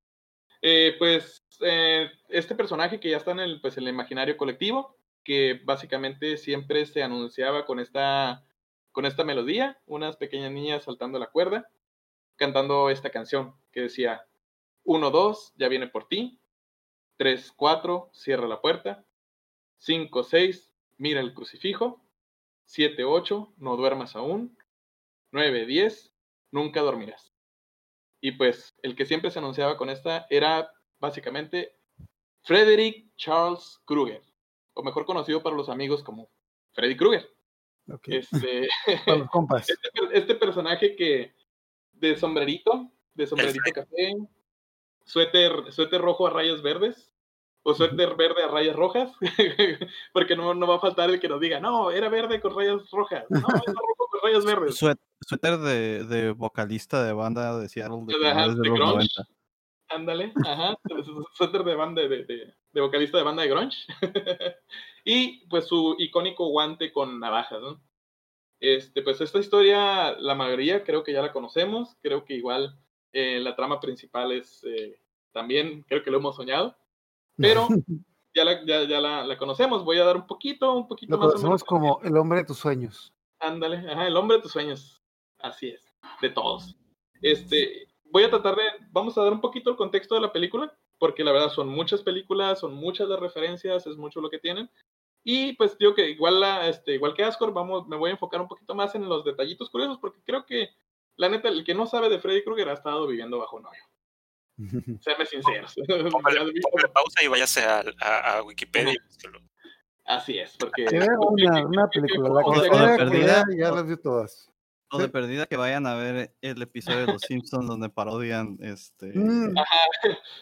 eh, pues eh, este personaje que ya está en el, pues, el imaginario colectivo, que básicamente siempre se anunciaba con esta, con esta melodía, unas pequeñas niñas saltando la cuerda, cantando esta canción que decía, 1, 2, ya viene por ti, 3, 4, cierra la puerta, 5, 6, mira el crucifijo, 7, 8, no duermas aún. 9, 10, nunca dormirás. Y pues el que siempre se anunciaba con esta era básicamente Frederick Charles Krueger, o mejor conocido para los amigos como Freddy Krueger.
Ok,
Este, este, este personaje que de sombrerito, de sombrerito café, suéter, suéter rojo a rayas verdes, o suéter verde a rayas rojas, porque no, no va a faltar el que nos diga, no, era verde con rayas rojas, no, era rojo con rayas verdes.
Sué- Suéter de, de vocalista de banda de Seattle de
Ajá,
de
de
los
grunge.
90.
Ándale, ajá, su- su suéter de banda de, de- de vocalista de banda de grunge. y pues su icónico guante con navajas, ¿no? Este, pues esta historia, la mayoría creo que ya la conocemos, creo que igual eh, la trama principal es eh, también, creo que lo hemos soñado, pero ya la, ya, ya la, la conocemos, voy a dar un poquito, un poquito
Lo
más
conocemos como el hombre de tus sueños.
Ándale, ajá, el hombre de tus sueños. Así es, de todos. Este, voy a tratar de, vamos a dar un poquito el contexto de la película, porque la verdad son muchas películas, son muchas las referencias, es mucho lo que tienen. Y pues digo que igual, la, este, igual que Ascor, vamos, me voy a enfocar un poquito más en los detallitos curiosos, porque creo que, la neta, el que no sabe de Freddy Krueger ha estado viviendo bajo un hoyo. Seamos sinceros.
Póngale, pausa y váyase a, a- a Wikipedia.
Así es, porque...
Que una, una película, la
O
que
o de
que
perdida,
ya las vio todas.
O de perdida que vayan a ver el episodio de Los Simpsons donde parodian este.
Mm,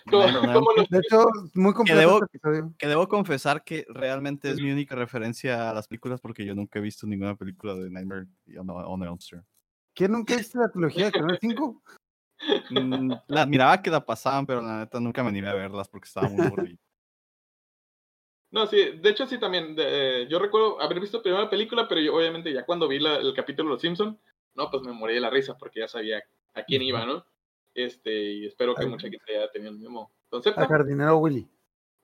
Elm
como los-
de hecho, muy completo
debo-
este episodio.
Que debo confesar que realmente es mi única referencia a las películas porque yo nunca he visto ninguna película de Nightmare on Elm Street.
¿Quién nunca viste la trilogía de Canal 5?
Mm, La miraba que la pasaban, pero la neta nunca me animé a verlas porque estaba muy aburrido.
No, sí, de hecho sí también. de- eh, yo recuerdo haber visto primero la película, pero yo obviamente ya cuando vi la- el capítulo de Los Simpson, no, pues me morí de la risa porque ya sabía a quién iba, ¿no? Este, y espero que
Ay.
mucha gente haya tenido el mismo concepto.
A Jardinero Willy.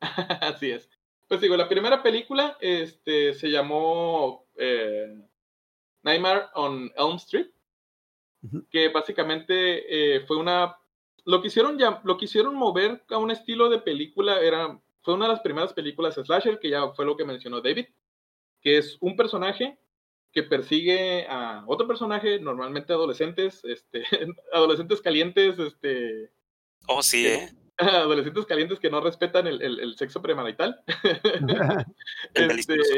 Así es. Pues digo, la primera película este, se llamó eh, Nightmare on Elm Street, Que básicamente eh, fue una... Lo quisieron, ya, lo quisieron mover a un estilo de película, era, fue una de las primeras películas slasher, que ya fue lo que mencionó David, que es un personaje que persigue a otro personaje, normalmente adolescentes, este, adolescentes calientes, este,
Oh, sí, ¿eh?
adolescentes calientes que no respetan el, el- el sexo premarital.
El
Este,
delicioso.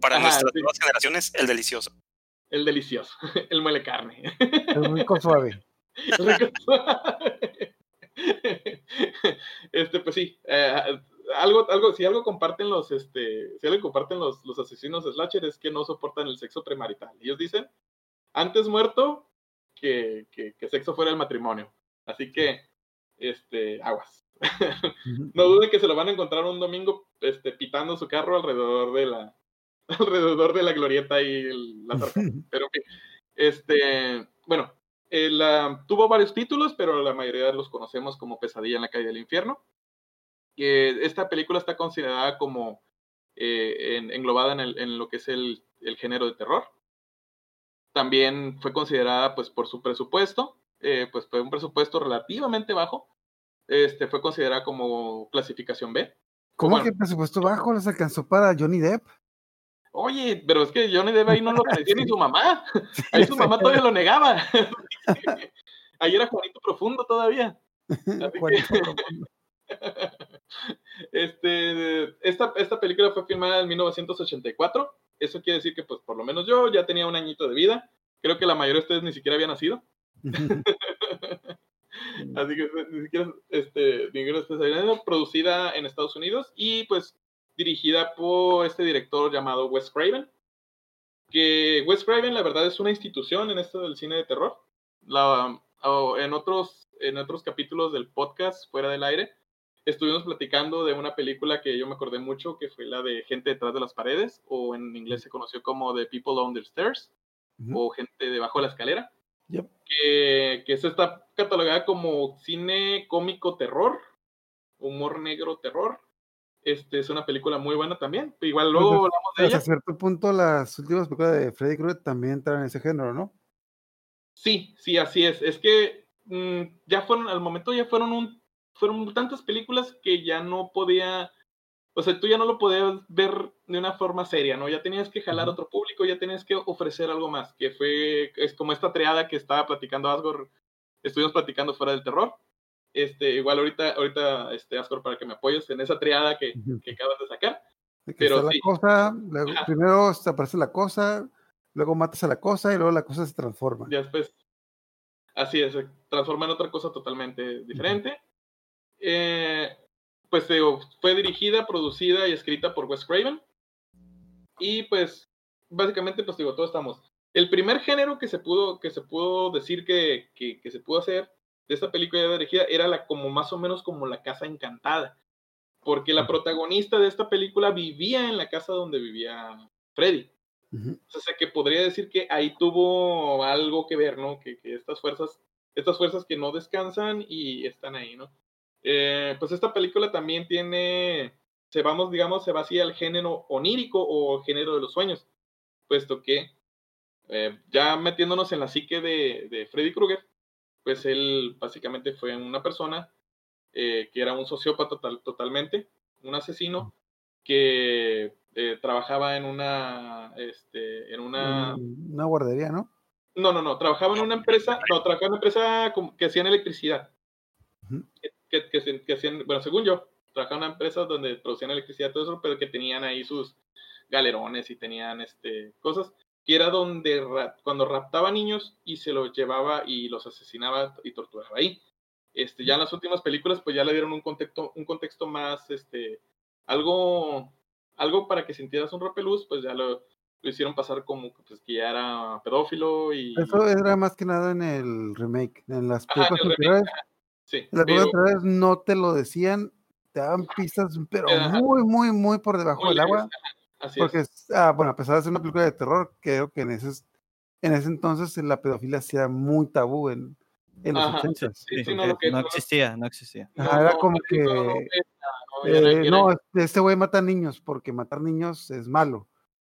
Para
ajá,
nuestras
sí.
nuevas generaciones, el delicioso.
El delicioso, el muele carne.
El rico suave.
este, pues sí, eh, algo, algo, si algo comparten los, este, si algo comparten los, los asesinos slasher es que no soportan el sexo premarital. Ellos dicen, antes muerto que, que, que sexo fuera el matrimonio. Así que, este, aguas. no duden que se lo van a encontrar un domingo este, pitando su carro alrededor de la alrededor de la glorieta y la Pero este, bueno, eh, tuvo varios títulos, pero la mayoría los conocemos como Pesadilla en la calle del infierno. esta película está considerada como eh, englobada en, lo que es el, género de terror. También fue considerada, pues, por su presupuesto, eh, pues fue un presupuesto relativamente bajo. Este fue considerada como clasificación B.
¿Cómo que presupuesto bajo les alcanzó para Johnny Depp?
Oye, pero es que Johnny Depp ahí no lo parecía ni su mamá. Ahí su mamá todavía lo negaba. Ahí era Juanito Profundo todavía. Este, esta, esta película fue filmada en 1984. Eso quiere decir que, pues, por lo menos yo ya tenía un añito de vida. Creo que la mayoría de ustedes ni siquiera habían nacido. Así que ni siquiera, este, ni siquiera producida en Estados Unidos y pues dirigida por este director llamado Wes Craven. Que Wes Craven, la verdad, es una institución en esto del cine de terror. La, en, otros, en otros capítulos del podcast, fuera del aire, estuvimos platicando de una película que yo me acordé mucho, que fue la de Gente detrás de las paredes, o en inglés se conoció como The People Under Stairs, o Gente debajo de la escalera. Que, que está catalogada como cine cómico terror, humor negro terror, este, es una película muy buena también. Igual luego hablamos de ella.
A cierto punto, las últimas películas de Freddy Krueger también entran en ese género, ¿no?
Sí, sí, así es. Es que mm, ya fueron, al momento ya fueron un, fueron tantas películas que ya no podía, o sea, tú ya no lo podías ver de una forma seria, ¿no? Ya tenías que jalar otro público, ya tenías que ofrecer algo más, que fue, es como esta triada que estaba platicando Asgore, estuvimos platicando fuera del terror, este, igual ahorita, ahorita, este, Ascor, para que me apoyes en esa triada que, que acabas de sacar.
pero la cosa, luego, primero aparece la cosa, luego matas a la cosa y luego la cosa se transforma.
Ya después, así es, se transforma en otra cosa totalmente diferente. Eh, pues digo, fue dirigida, producida y escrita por Wes Craven. Y pues, básicamente, pues digo, todos estamos. El primer género que se pudo, que se pudo decir que, que, que se pudo hacer de esta película dirigida era la, como más o menos como la casa encantada, porque la protagonista de esta película vivía en la casa donde vivía Freddy. O sea, que podría decir que ahí tuvo algo que ver, ¿no? Que, estas fuerzas, estas fuerzas que no descansan y están ahí, ¿no? Eh, pues esta película también tiene, se vamos, digamos, se va hacia el género onírico o género de los sueños, puesto que eh, ya metiéndonos en la psique de, de Freddy Krueger, pues él básicamente fue una persona eh, que era un sociópata totalmente, un asesino que eh, trabajaba en una, este, en una...
Una guardería, ¿no?
No, no, no, trabajaba en una empresa, no, trabajaba en una empresa que hacían electricidad. que, que, hacían, bueno, según yo, trabajaba en una empresa donde producían electricidad, todo eso, pero que tenían ahí sus galerones y tenían este, cosas que era donde cuando raptaba niños y se los llevaba y los asesinaba y torturaba ahí. Este, ya en las últimas películas, pues ya le dieron un contexto, un contexto más, este, algo, algo para que sintieras un repelús, pues ya lo, lo hicieron pasar como pues, que ya era pedófilo y...
Eso era más que nada en el remake, en las películas anteriores. Sí, las películas no te lo decían, te daban pistas, pero muy, muy, muy por debajo del agua. Porque, ah, bueno, a pesar de ser una película de terror, creo que en ese, en ese entonces la pedofilia era muy tabú en, en los 80
no, existía, no existía.
era como que. no, eh, este güey mata niños porque matar niños es malo.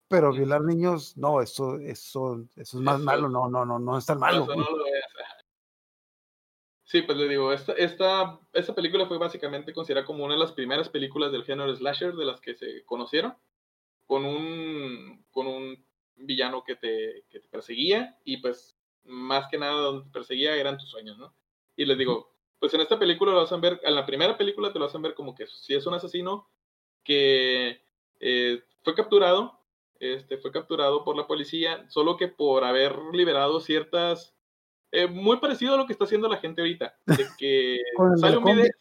Pero violar niños, no, eso, eso, eso es más malo, no, no, no, no es tan malo.
Sí, pues le digo, esta, esta, esta película fue básicamente considerada como una de las primeras películas del género slasher de las que se conocieron con un, con un villano que te, que te perseguía y pues más que nada donde te perseguía eran tus sueños, ¿no? Y les digo, pues en esta película lo hacen ver, en la primera película te lo hacen ver como que si es un asesino que eh, fue capturado, este, fue capturado por la policía, solo que por haber liberado ciertas, eh, muy parecido a lo que está haciendo la gente ahorita, de que sale un video,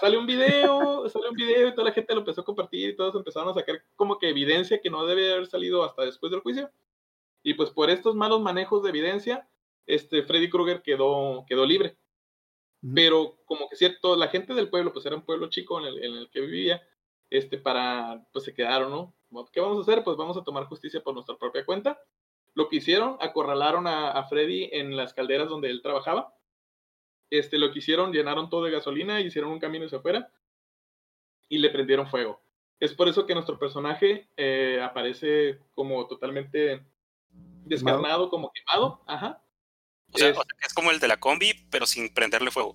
sale un video, sale un video y toda la gente lo empezó a compartir y todos empezaron a sacar como que evidencia que no debe haber salido hasta después del juicio. Y pues por estos malos manejos de evidencia, este Freddy Krueger quedó, quedó libre. Pero como que cierto, la gente del pueblo, pues era un pueblo chico en el, en el que vivía, este, para, pues se quedaron, ¿no? ¿Qué vamos a hacer? Pues vamos a tomar justicia por nuestra propia cuenta. Lo que hicieron, acorralaron a, a Freddy en las calderas donde él trabajaba. Este, lo que hicieron, llenaron todo de gasolina, hicieron un camino hacia afuera y le prendieron fuego. Es por eso que nuestro personaje eh, aparece como totalmente descarnado, como quemado. Ajá.
O sea,
Es-
o sea, que es como el de la combi, pero sin prenderle fuego.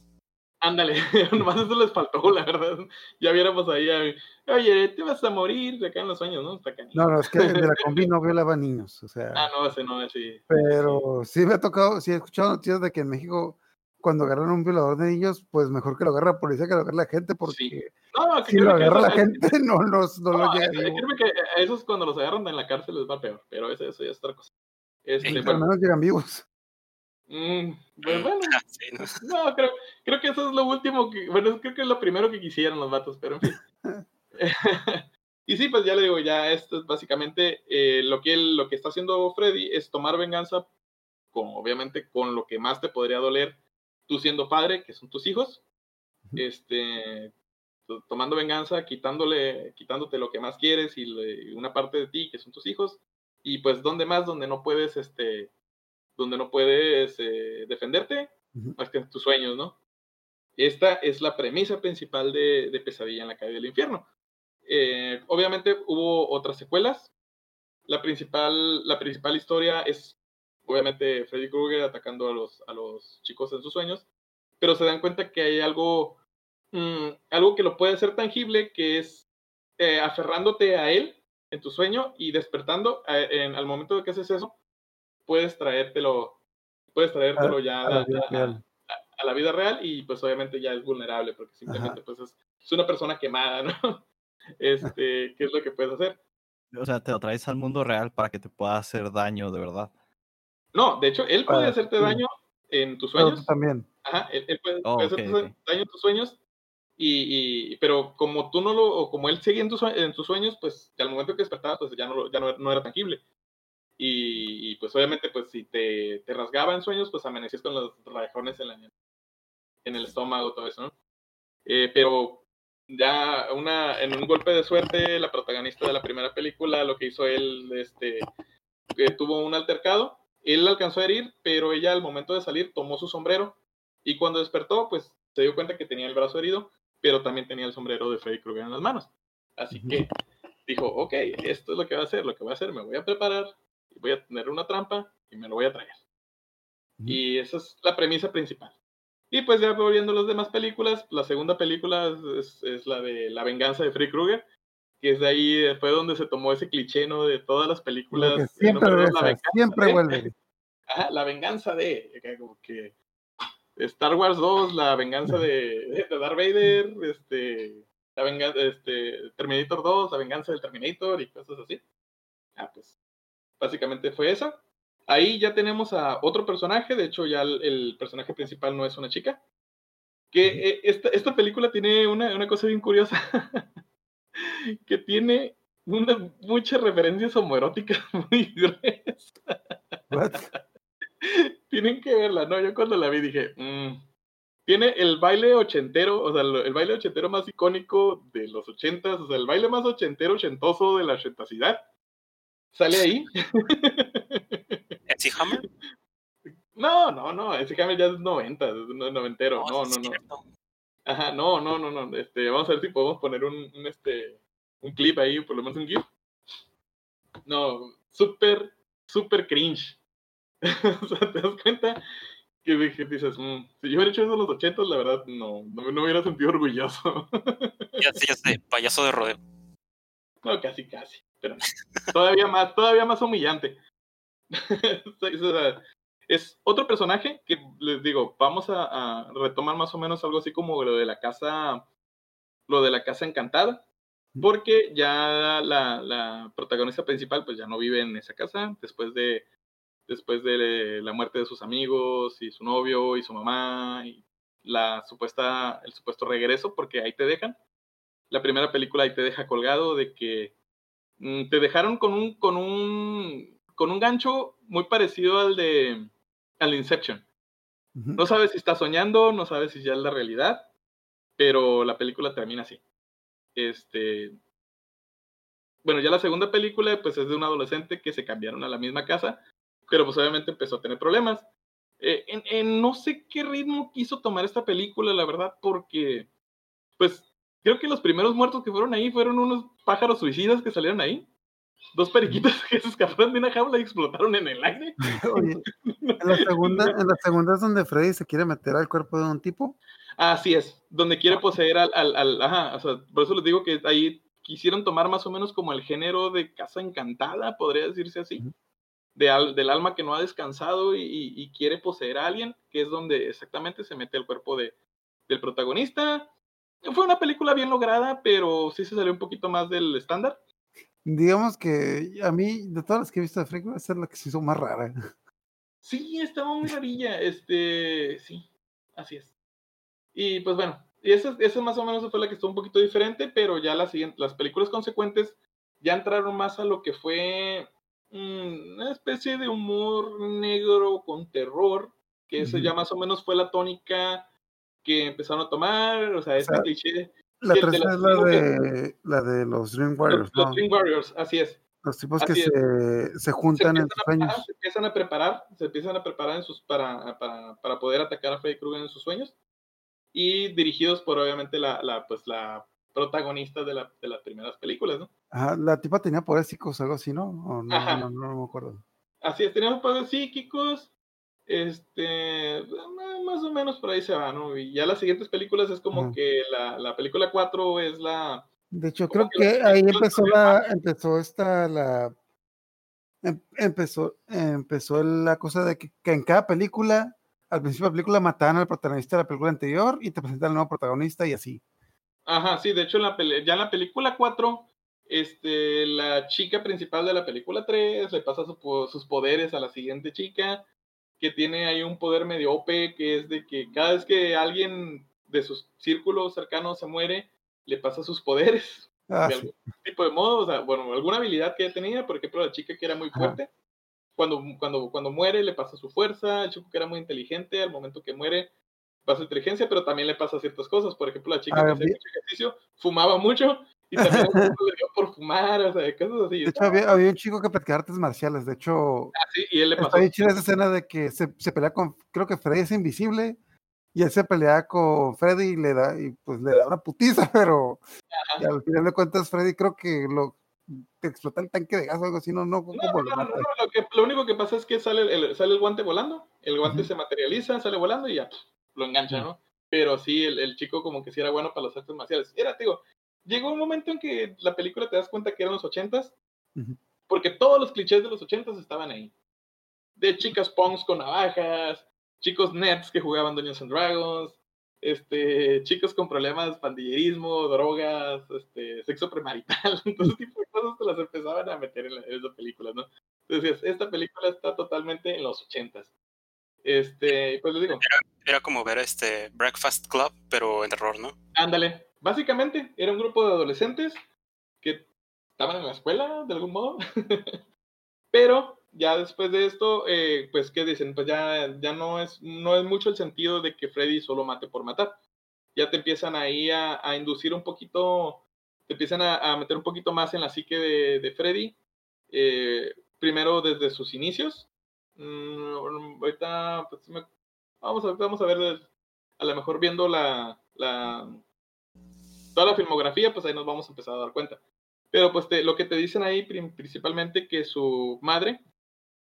Ándale, nomás eso les faltó, la verdad. Ya viéramos ahí, a- oye, te vas a morir acá en los sueños, ¿no? Está.
No, no, es que el de la combi no violaba niños, o sea,
Ah, no, ese no, ese.
pero sí me ha tocado, sí he escuchado noticias de que en México, cuando agarran a un violador de niños, pues mejor que lo agarre la policía que lo agarre la gente, porque
No,
si lo agarra la gente, no, los, no,
No,
lo llega
eh,
vivo.
créeme que a esos cuando los agarran en la cárcel les va peor, pero eso, eso ya es otra cosa. Este,
Sí,
Al
bueno,
menos llegan vivos.
mm, pues bueno,
Ah, sí, ¿no?
no, creo, creo que eso es lo último que, bueno, creo que es lo primero que quisieran los vatos, pero en fin. y sí, pues ya le digo, ya esto es básicamente eh, lo, que él- lo que está haciendo Freddy es tomar venganza, con, obviamente con lo que más te podría doler tú siendo padre, que son tus hijos, este, to- tomando venganza, quitándole, quitándote lo que más quieres y, le- y una parte de ti, que son tus hijos, y pues donde más, donde no puedes, este, donde no puedes eh, defenderte, más que en tus sueños, ¿no? Esta es la premisa principal de, de Pesadilla en la calle del infierno. Eh, obviamente hubo otras secuelas. La principal, la principal historia es, obviamente, Freddy Krueger atacando a los, a los chicos en sus sueños, pero se dan cuenta que hay algo, mm, algo que lo puede hacer tangible, que es eh, aferrándote a él en tu sueño y despertando eh, en- al momento de que haces eso, puedes traértelo, puedes traértelo ya
a la
a-
vida
a-
real.
a- a la vida real y pues obviamente ya es vulnerable porque simplemente pues es, es una persona quemada, ¿no? Este, ¿qué es lo que puedes hacer?
O sea, te lo traes al mundo real para que te pueda hacer daño de verdad.
No, de hecho, él puede
Ah, sí.
daño en tus
Pero
sueños.
también.
Ajá, él, él puede,
Oh,
hacerte daño en tus sueños. Y, y- pero como tú no lo, o como él seguía en tus, sue- en tus sueños, pues al momento que despertaba, pues ya no, lo- ya no, no era tangible. Y, y, pues obviamente, pues si te, te rasgaba en sueños, pues amanecías con los rayones en, la- en el estómago, todo eso, ¿no? Eh, pero ya una, en un golpe de suerte, la protagonista de la primera película, lo que hizo él, este, que tuvo un altercado, él la alcanzó a herir, pero ella al momento de salir tomó su sombrero y cuando despertó, pues se dio cuenta que tenía el brazo herido, pero también tenía el sombrero de Freddy Krueger en las manos. Así que dijo, ok, esto es lo que va a hacer, lo que voy a hacer, me voy a preparar, voy a tener una trampa y me lo voy a traer. Y esa es la premisa principal. Y pues ya volviendo a las demás películas, la segunda película es, es la de La venganza de Freddy Krueger, que es de ahí, eh, fue donde se tomó ese cliché, ¿no? De todas las películas.
Siempre
la
regresa,
venganza
siempre
de-
vuelve.
Ajá, la venganza de, como que Star Wars 2, la venganza de, de Darth Vader, este, la venganza, este, Terminator 2, la venganza del Terminator y cosas así. Ah, pues, básicamente fue esa. Ahí ya tenemos a otro personaje, de hecho ya el, el personaje principal no es una chica. Que eh, esta, esta película tiene una, una cosa bien curiosa, que tiene una, muchas referencias homoeróticas muy gruesas.
What?
Tienen que verla, ¿no? Yo cuando la vi dije, "Mm". tiene el baile ochentero, o sea, el baile ochentero más icónico de los ochentas, o sea, el baile más ochentero, ochentoso de la ochentacidad. Sale ahí.
¿MC Hammer?
No, no, no, ese cambio ya es noventa, es no- noventero, no,
es
no, no. Ajá, no, no, no, no. Este, vamos a ver si podemos poner un, un, este, un clip ahí, por lo menos un GIF. No, súper, súper cringe. o sea, te das cuenta que dices, "Mm, si yo hubiera hecho eso en los ochentas, la verdad, no, no, me- no me hubiera sentido orgulloso.
Ya sé, ya sé, payaso de rodeo.
no, casi, casi. Pero todavía más, todavía más humillante. O sea, es otro personaje que les digo, vamos a, a retomar más o menos algo así como lo de la casa, lo de la casa encantada, porque ya la, la protagonista principal pues ya no vive en esa casa después de después de la muerte de sus amigos y su novio y su mamá y la supuesta el supuesto regreso porque ahí te dejan. La primera película ahí te deja colgado de que mm, te dejaron con un con un con un gancho muy parecido al de al Inception. No sabes si está soñando, no sabes si ya es la realidad, pero la película termina así. Este. Bueno, ya la segunda película, pues es de un adolescente que se cambiaron a la misma casa, pero pues obviamente empezó a tener problemas. Eh, en, en no sé qué ritmo quiso tomar esta película, la verdad, porque, pues, creo que los primeros muertos que fueron ahí fueron unos pájaros suicidas que salieron ahí. Dos periquitos que se escaparon de una jaula y explotaron en el aire.
Oye, en la segunda, en la segunda es donde Freddy se quiere meter al cuerpo de un tipo.
Así es, donde quiere poseer al, al, al- ajá, o sea, por eso les digo que ahí quisieron tomar más o menos como el género de casa encantada, podría decirse así, de al- del alma que no ha descansado y, y- y quiere poseer a alguien, que es donde exactamente se mete el cuerpo de, del protagonista. Fue una película bien lograda, pero sí se salió un poquito más del estándar.
Digamos que a mí, de todas las que he visto de Freddy, esa es la que se hizo más rara.
Sí, estaba muy rarilla, este, sí, así es. Y pues bueno, y esa, esa más o menos fue la que estuvo un poquito diferente, pero ya las siguientes, las películas consecuentes ya entraron más a lo que fue mm, una especie de humor negro con terror, que eso ya más o menos fue la tónica que empezaron a tomar, o sea, este
sea,
cliché.
La
Sí, el de
tercera
las
es la de, la de los Dream
Los,
Warriors,
los
¿no?
Dream Warriors, así es.
Los tipos que
así es.
se, se
se
juntan en
empiezan,
sus sueños.
se empiezan a preparar, se empiezan a preparar en sus, para, para, para poder atacar a Freddy Krueger en sus sueños y dirigidos por obviamente la, la, pues, la protagonista de, la, de las primeras películas, ¿no?
Ajá, la tipa tenía poderes psíquicos, algo así, ¿no? O no,
Ajá.
no, no, no me acuerdo.
Así es, teníamos poderes psíquicos, este, ma- más o menos por ahí se va, ¿no? Y ya las siguientes películas es como que la, la película 4 es la...
De hecho, creo
que
ahí empezó la, empezó esta, la, em- empezó, empezó la cosa de que, que en cada película, al principio de la película mataban al protagonista de la película anterior y te presentan al nuevo protagonista y así.
Ajá, sí, de hecho en la ya en la película 4, este, la chica principal de la película 3 le pasa su sus poderes a la siguiente chica, que tiene ahí un poder medio OP, que es de que cada vez que alguien de sus círculos cercanos se muere, le pasa sus poderes,
Ah,
de
sí.
algún tipo de modo, o sea, bueno, alguna habilidad que ella tenía, por ejemplo, la chica que era muy
Ajá.
fuerte, cuando, cuando, cuando muere le pasa su fuerza, el chico que era muy inteligente, al momento que muere pasa inteligencia, pero también le pasa ciertas cosas. Por ejemplo, la chica
Ah,
que hacía mucho ejercicio fumaba mucho y también le dio por fumar, o sea, cosas así.
De hecho, había, había un chico que practicaba artes marciales. De hecho,
Ah, sí, y él le pasó.
está chida esa escena de que se, se pelea con, creo que Freddy es invisible y él se pelea con Freddy y le da, y pues le da una putiza, pero y al final de cuentas Freddy creo que lo te explota el tanque de gas o algo así, no, no,
No,
¿cómo
no,
lo
no, lo, que- lo único que pasa es que sale el, sale el guante volando, el guante
Ujú.
se materializa, sale volando y ya pf, lo engancha, ¿no? Pero sí, el, el chico como que sí era bueno para las artes marciales. Era, digo, llegó un momento en que la película te das cuenta que eran los ochentas,
Ujú.
porque todos los clichés de los ochentas estaban ahí. De chicas punks con navajas, chicos nets que jugaban Dungeons and Dragons, este, chicos con problemas, pandillerismo, drogas, este, sexo premarital, todo ese tipo de cosas te las empezaban a meter en, la, en esas películas, ¿no? Entonces, esta película está totalmente en los ochentas. Este, pues les digo,
Era como ver este Breakfast Club, pero en terror, ¿no?
ándale. Básicamente, era un grupo de adolescentes que estaban en la escuela, de algún modo. Pero ya después de esto, eh, pues, ¿qué dicen? Pues ya, ya no, es, no es mucho el sentido de que Freddy solo mate por matar. Ya te empiezan ahí a, inducir un poquito, te empiezan a, meter un poquito más en la psique de, Freddy. Eh, primero desde sus inicios. Mm, ahorita, pues, vamos, a, vamos a ver, a lo mejor viendo la, toda la filmografía, pues ahí nos vamos a empezar a dar cuenta. Pero pues te, lo que te dicen ahí principalmente que su madre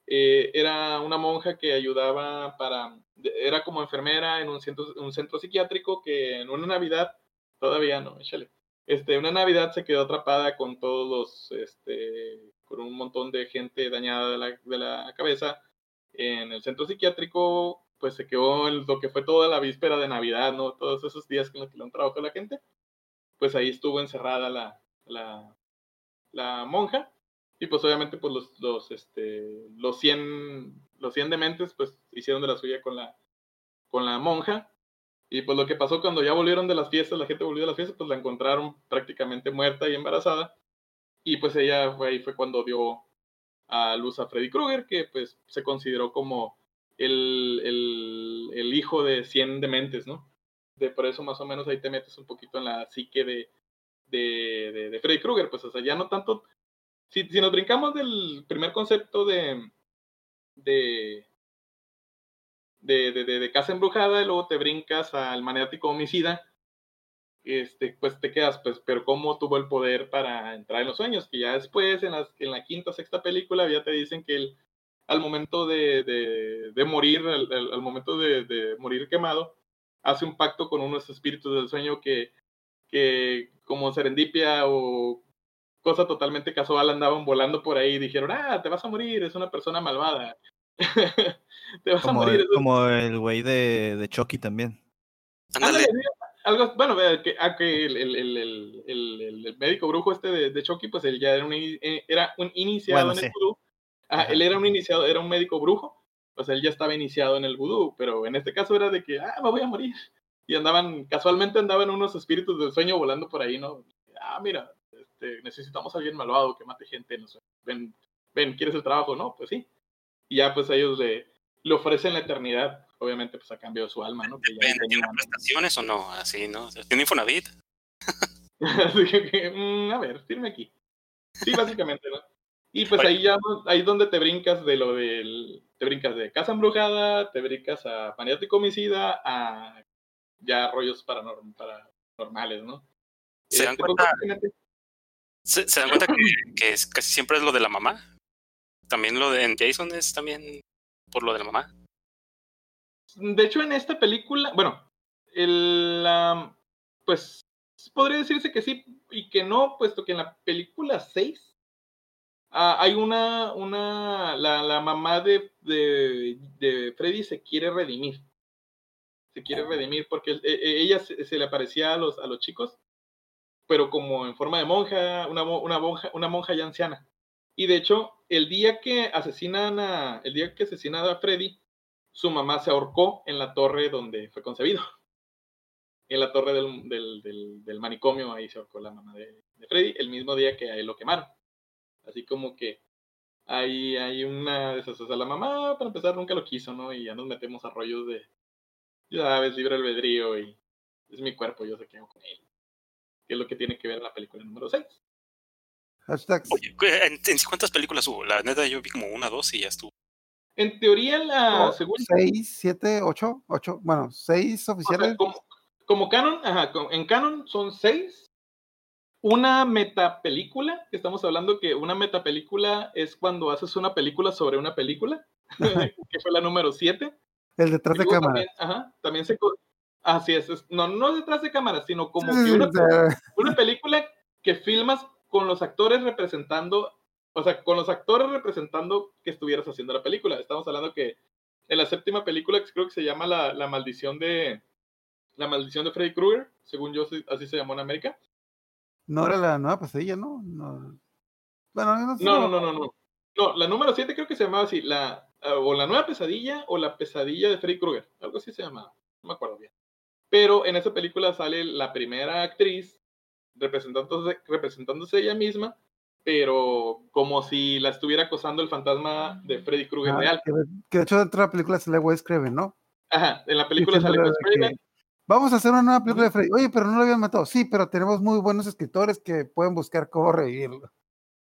eh, era una monja que ayudaba para, era como enfermera en un centro, un centro psiquiátrico que en una Navidad, todavía no, échale, este, una Navidad se quedó atrapada con todos los, este, con un montón de gente dañada de la, de la cabeza en el centro psiquiátrico, pues se quedó en lo que fue toda la víspera de Navidad, ¿no? Todos esos días en los que no trabajó la gente, pues ahí estuvo encerrada la, la, la monja. Y pues obviamente pues los los este los 100 los 100 dementes pues hicieron de la suya con la con la monja. Y pues lo que pasó cuando ya volvieron de las fiestas la gente volvió de las fiestas pues la encontraron prácticamente muerta y embarazada. Y pues ella fue ahí fue cuando dio a luz a Freddy Krueger que pues se consideró como el, el, el hijo de 100 dementes, ¿no? Por eso más o menos ahí te metes un poquito en la psique de, de, de, de Freddy Krueger, pues, o sea, ya no tanto, si, si nos brincamos del primer concepto de, de, de, de, casa embrujada y luego te brincas al maniático homicida, este, pues te quedas, pues, pero cómo tuvo el poder para entrar en los sueños, que ya después, en, las, en la quinta o sexta película, ya te dicen que él, al momento de, de, de morir, al, al, al momento de, de, morir quemado, hace un pacto con unos espíritus del sueño que, que como serendipia o cosa totalmente casual andaban volando por ahí y dijeron, ah, te vas a morir, es una persona malvada. te vas
como
a morir.
El, como el güey de, de Chucky también.
Ándale. Algo, bueno, que, a que el, el, el, el, el médico brujo este de, de, Chucky, pues él ya era un, era un iniciado bueno, en el vudú. Ah, él era un iniciado, era un médico brujo, pues él ya estaba iniciado en el vudú, pero en este caso era de que, ah, me voy a morir. Y andaban, casualmente andaban unos espíritus del sueño volando por ahí, ¿no? Ah, mira, este, necesitamos a alguien malvado que mate gente, no sé. Ven, ven, ¿quieres el trabajo? No, pues sí. Y ya pues ellos le, le ofrecen la eternidad, obviamente pues a cambio de su alma, ¿no? Que
Depende, ¿tiene prestaciones o no? Así, ¿no? ¿Tiene Infonavit?
Así que, mm, a ver, firme aquí. Sí, básicamente, ¿no? Y pues ahí ya, ahí es donde te brincas de lo del, te brincas de casa embrujada, te brincas a maniático homicida, a ya rollos paranorm, paranormales, ¿no?
¿Se dan este, cuenta, ¿se, ¿se, dan cuenta que, que es, casi siempre es lo de la mamá? También lo de en Jason es también por lo de la mamá.
De hecho, en esta película, bueno, el, um, pues podría decirse que sí y que no, puesto que en la película 6 Uh, hay una, una la, la mamá de, de, de, Freddy se quiere redimir. Se quiere redimir porque él, ella se, se, le aparecía a los, a los chicos, pero como en forma de monja, una, una, monja, una monja ya anciana. Y de hecho, el día que asesinan a, el día que asesinan a Freddy, su mamá se ahorcó en la torre donde fue concebido. En la torre del, del, del, del manicomio, ahí se ahorcó la mamá de, de Freddy, el mismo día que a él lo quemaron. Así como que hay, hay una de esas, o sea, la mamá para empezar nunca lo quiso, ¿no? Y ya nos metemos a rollos de, ya sabes, libre albedrío y es mi cuerpo, yo sé qué hago con él. Que es lo que tiene que ver en la película número 6.
Hashtags.
Oye, ¿en, ¿en, cuántas películas hubo? La neta yo vi como una, dos y ya estuvo.
En teoría la
oh, segunda... Seis, siete, ocho, ocho, bueno, seis oficiales.
O sea, como, como, canon, ajá, en canon son seis una metapelícula, que estamos hablando que una metapelícula es cuando haces una película sobre una película, que fue la número 7.
El detrás de cámara.
También, ajá, también se... Así es, es, no, no detrás de cámara, sino como que una, una película que filmas con los actores representando, o sea, con los actores representando que estuvieras haciendo la película. Estamos hablando que en la séptima película, que creo que se llama La, la Maldición de... La Maldición de Freddy Krueger, según yo, así se llamó en América
no era la nueva pesadilla, ¿no? No,
bueno, no, sé no, no, no, no, no. la número 7 creo que se llamaba así, la, o la nueva pesadilla o la pesadilla de Freddy Krueger, algo así se llamaba, no me acuerdo bien. Pero en esa película sale la primera actriz representándose, representándose ella misma, pero como si la estuviera acosando el fantasma de Freddy Krueger
ah,
real.
Que, que, de hecho dentro de la película sale Wes Craven, ¿no?
Ajá, en la película sale Wes Craven.
Vamos a hacer una nueva película de Freddy. Oye, pero no lo habían matado. Sí, pero tenemos muy buenos escritores que pueden buscar cómo revivirlo.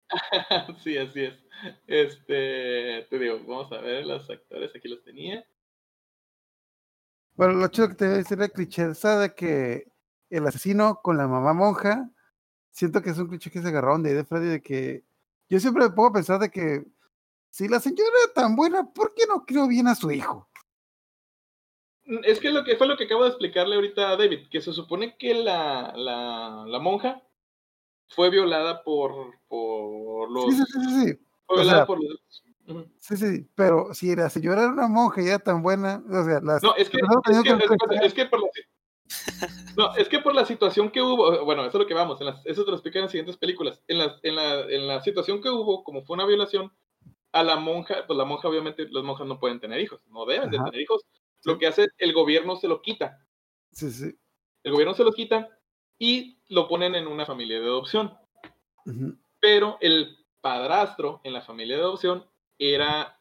sí, así es. Este, te digo, vamos a ver los actores, aquí los tenía.
Bueno, lo chido que te voy a decir la cliché de que el asesino con la mamá monja, siento que es un cliché que se agarraron de ahí de Freddy, de que yo siempre me pongo a pensar de que si la señora era tan buena, ¿por qué no crió bien a su hijo?
Es que lo que fue lo que acabo de explicarle ahorita a David, que se supone que la, la, la monja fue violada por, por los.
Sí, sí, sí. sí.
Fue violada sea, por los. Uh -huh.
Sí, sí, pero si la señora era una monja y era tan buena, o sea, las,
no, es que, es que, es, es que por la, no, es que por la situación que hubo, bueno, eso es lo que vamos, en las, eso te lo explican en las siguientes películas. En la, en, la, en la situación que hubo, como fue una violación, a la monja, pues la monja, obviamente, las monjas no pueden tener hijos, no deben Ajá. de tener hijos, lo que hace el gobierno se lo quita.
Sí, sí.
El gobierno se lo quita y lo ponen en una familia de adopción. Uh -huh. Pero el padrastro en la familia de adopción era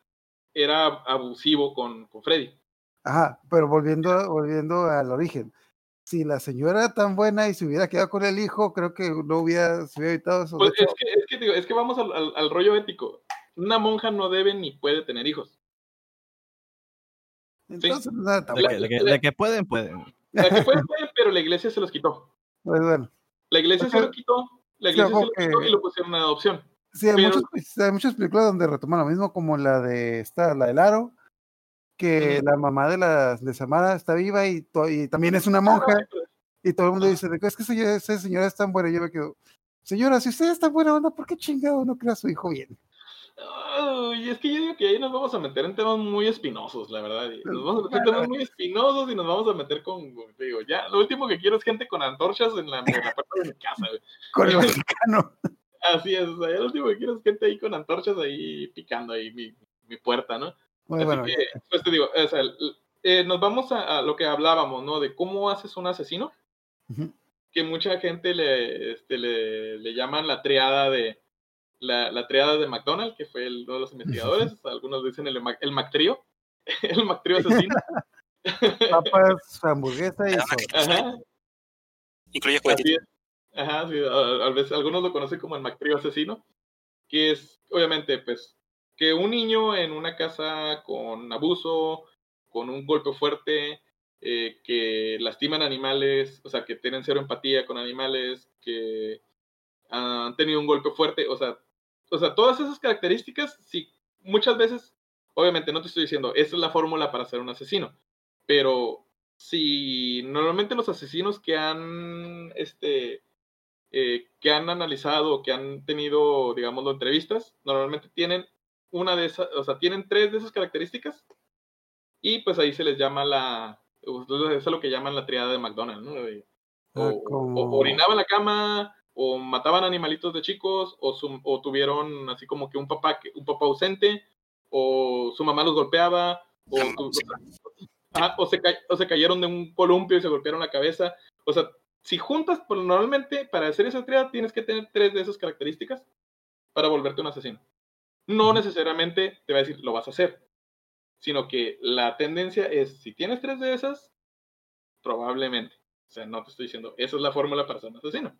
era abusivo con, con Freddy.
Ajá, pero volviendo, volviendo al origen. Si la señora era tan buena y se hubiera quedado con el hijo, creo que no hubiera, se hubiera evitado eso.
Pues es que, es que, digo, es que vamos al, al, al rollo ético. Una monja no debe ni puede tener hijos.
Entonces, tan
De,
bueno.
que, de que- de que pueden, pueden.
La que puede, puede, pero la iglesia se los quitó.
Pues bueno.
La iglesia se lo quitó, la iglesia se lo quitó y lo pusieron en adopción.
Sí, hay,
Pero-
muchos- hay muchas películas donde retoman lo mismo, como la de esta, la del Aro, que la mamá de la de Samara está viva y, to- y también es una
Ah,
monja,
no,
y todo el mundo dice, de que es que esa, esa señora es tan buena, y yo me quedo, señora, si usted es tan buena onda, ¿por qué chingado no crea a su hijo bien?
Ay, es que yo digo que ahí nos vamos a meter en temas muy espinosos, la verdad. y Nos vamos a meter en temas muy espinosos y nos vamos a meter con, digo, ya, lo último que quiero es gente con antorchas en la, en la puerta de mi casa, güey.
Con el Vaticano.
Así es, o sea, ya lo último que quiero es gente ahí con antorchas ahí picando ahí mi, mi puerta, ¿no?
Muy
Así
bueno,
que, pues te digo, o sea, eh, nos vamos a, a lo que hablábamos, ¿no? De cómo haces un asesino, que mucha gente le, este, le, le llaman la triada de la, la triada de McDonald, que fue el- uno de los investigadores, algunos dicen el, Mac- el MacTrío, el MacTrío asesino.
papas, hamburguesa y.
Ajá,
Incluye juguetitos.
Ajá, sí, a, a veces algunos lo conocen como el MacTrío asesino, que es, obviamente, pues, que un niño en una casa con abuso, con un golpe fuerte, eh, que lastiman animales, o sea, que tienen cero empatía con animales, que han tenido un golpe fuerte, o sea, o sea, todas esas características, sí, muchas veces, obviamente no te estoy diciendo, esa es la fórmula para ser un asesino, pero si normalmente los asesinos que han, este, eh, que han analizado o que han tenido, digámoslo, entrevistas, normalmente tienen una de esas, o sea, tienen tres de esas características y pues ahí se les llama la, eso es lo que llaman la triada de McDonald's, ¿no? O,
Ah,
o-
como-
o orinaban en la cama, o mataban animalitos de chicos, o, su- o tuvieron así como que un papá, un papá ausente, o su mamá los golpeaba, o,
Ah,
tu-. Ajá, o, se o se cayeron de un columpio y se golpearon la cabeza. O sea, si juntas, pues, normalmente para hacer esa triada tienes que tener tres de esas características para volverte un asesino. No necesariamente te va a decir lo vas a hacer, sino que la tendencia es, si tienes tres de esas, probablemente. O sea, no te estoy diciendo, esa es la fórmula para ser un asesino.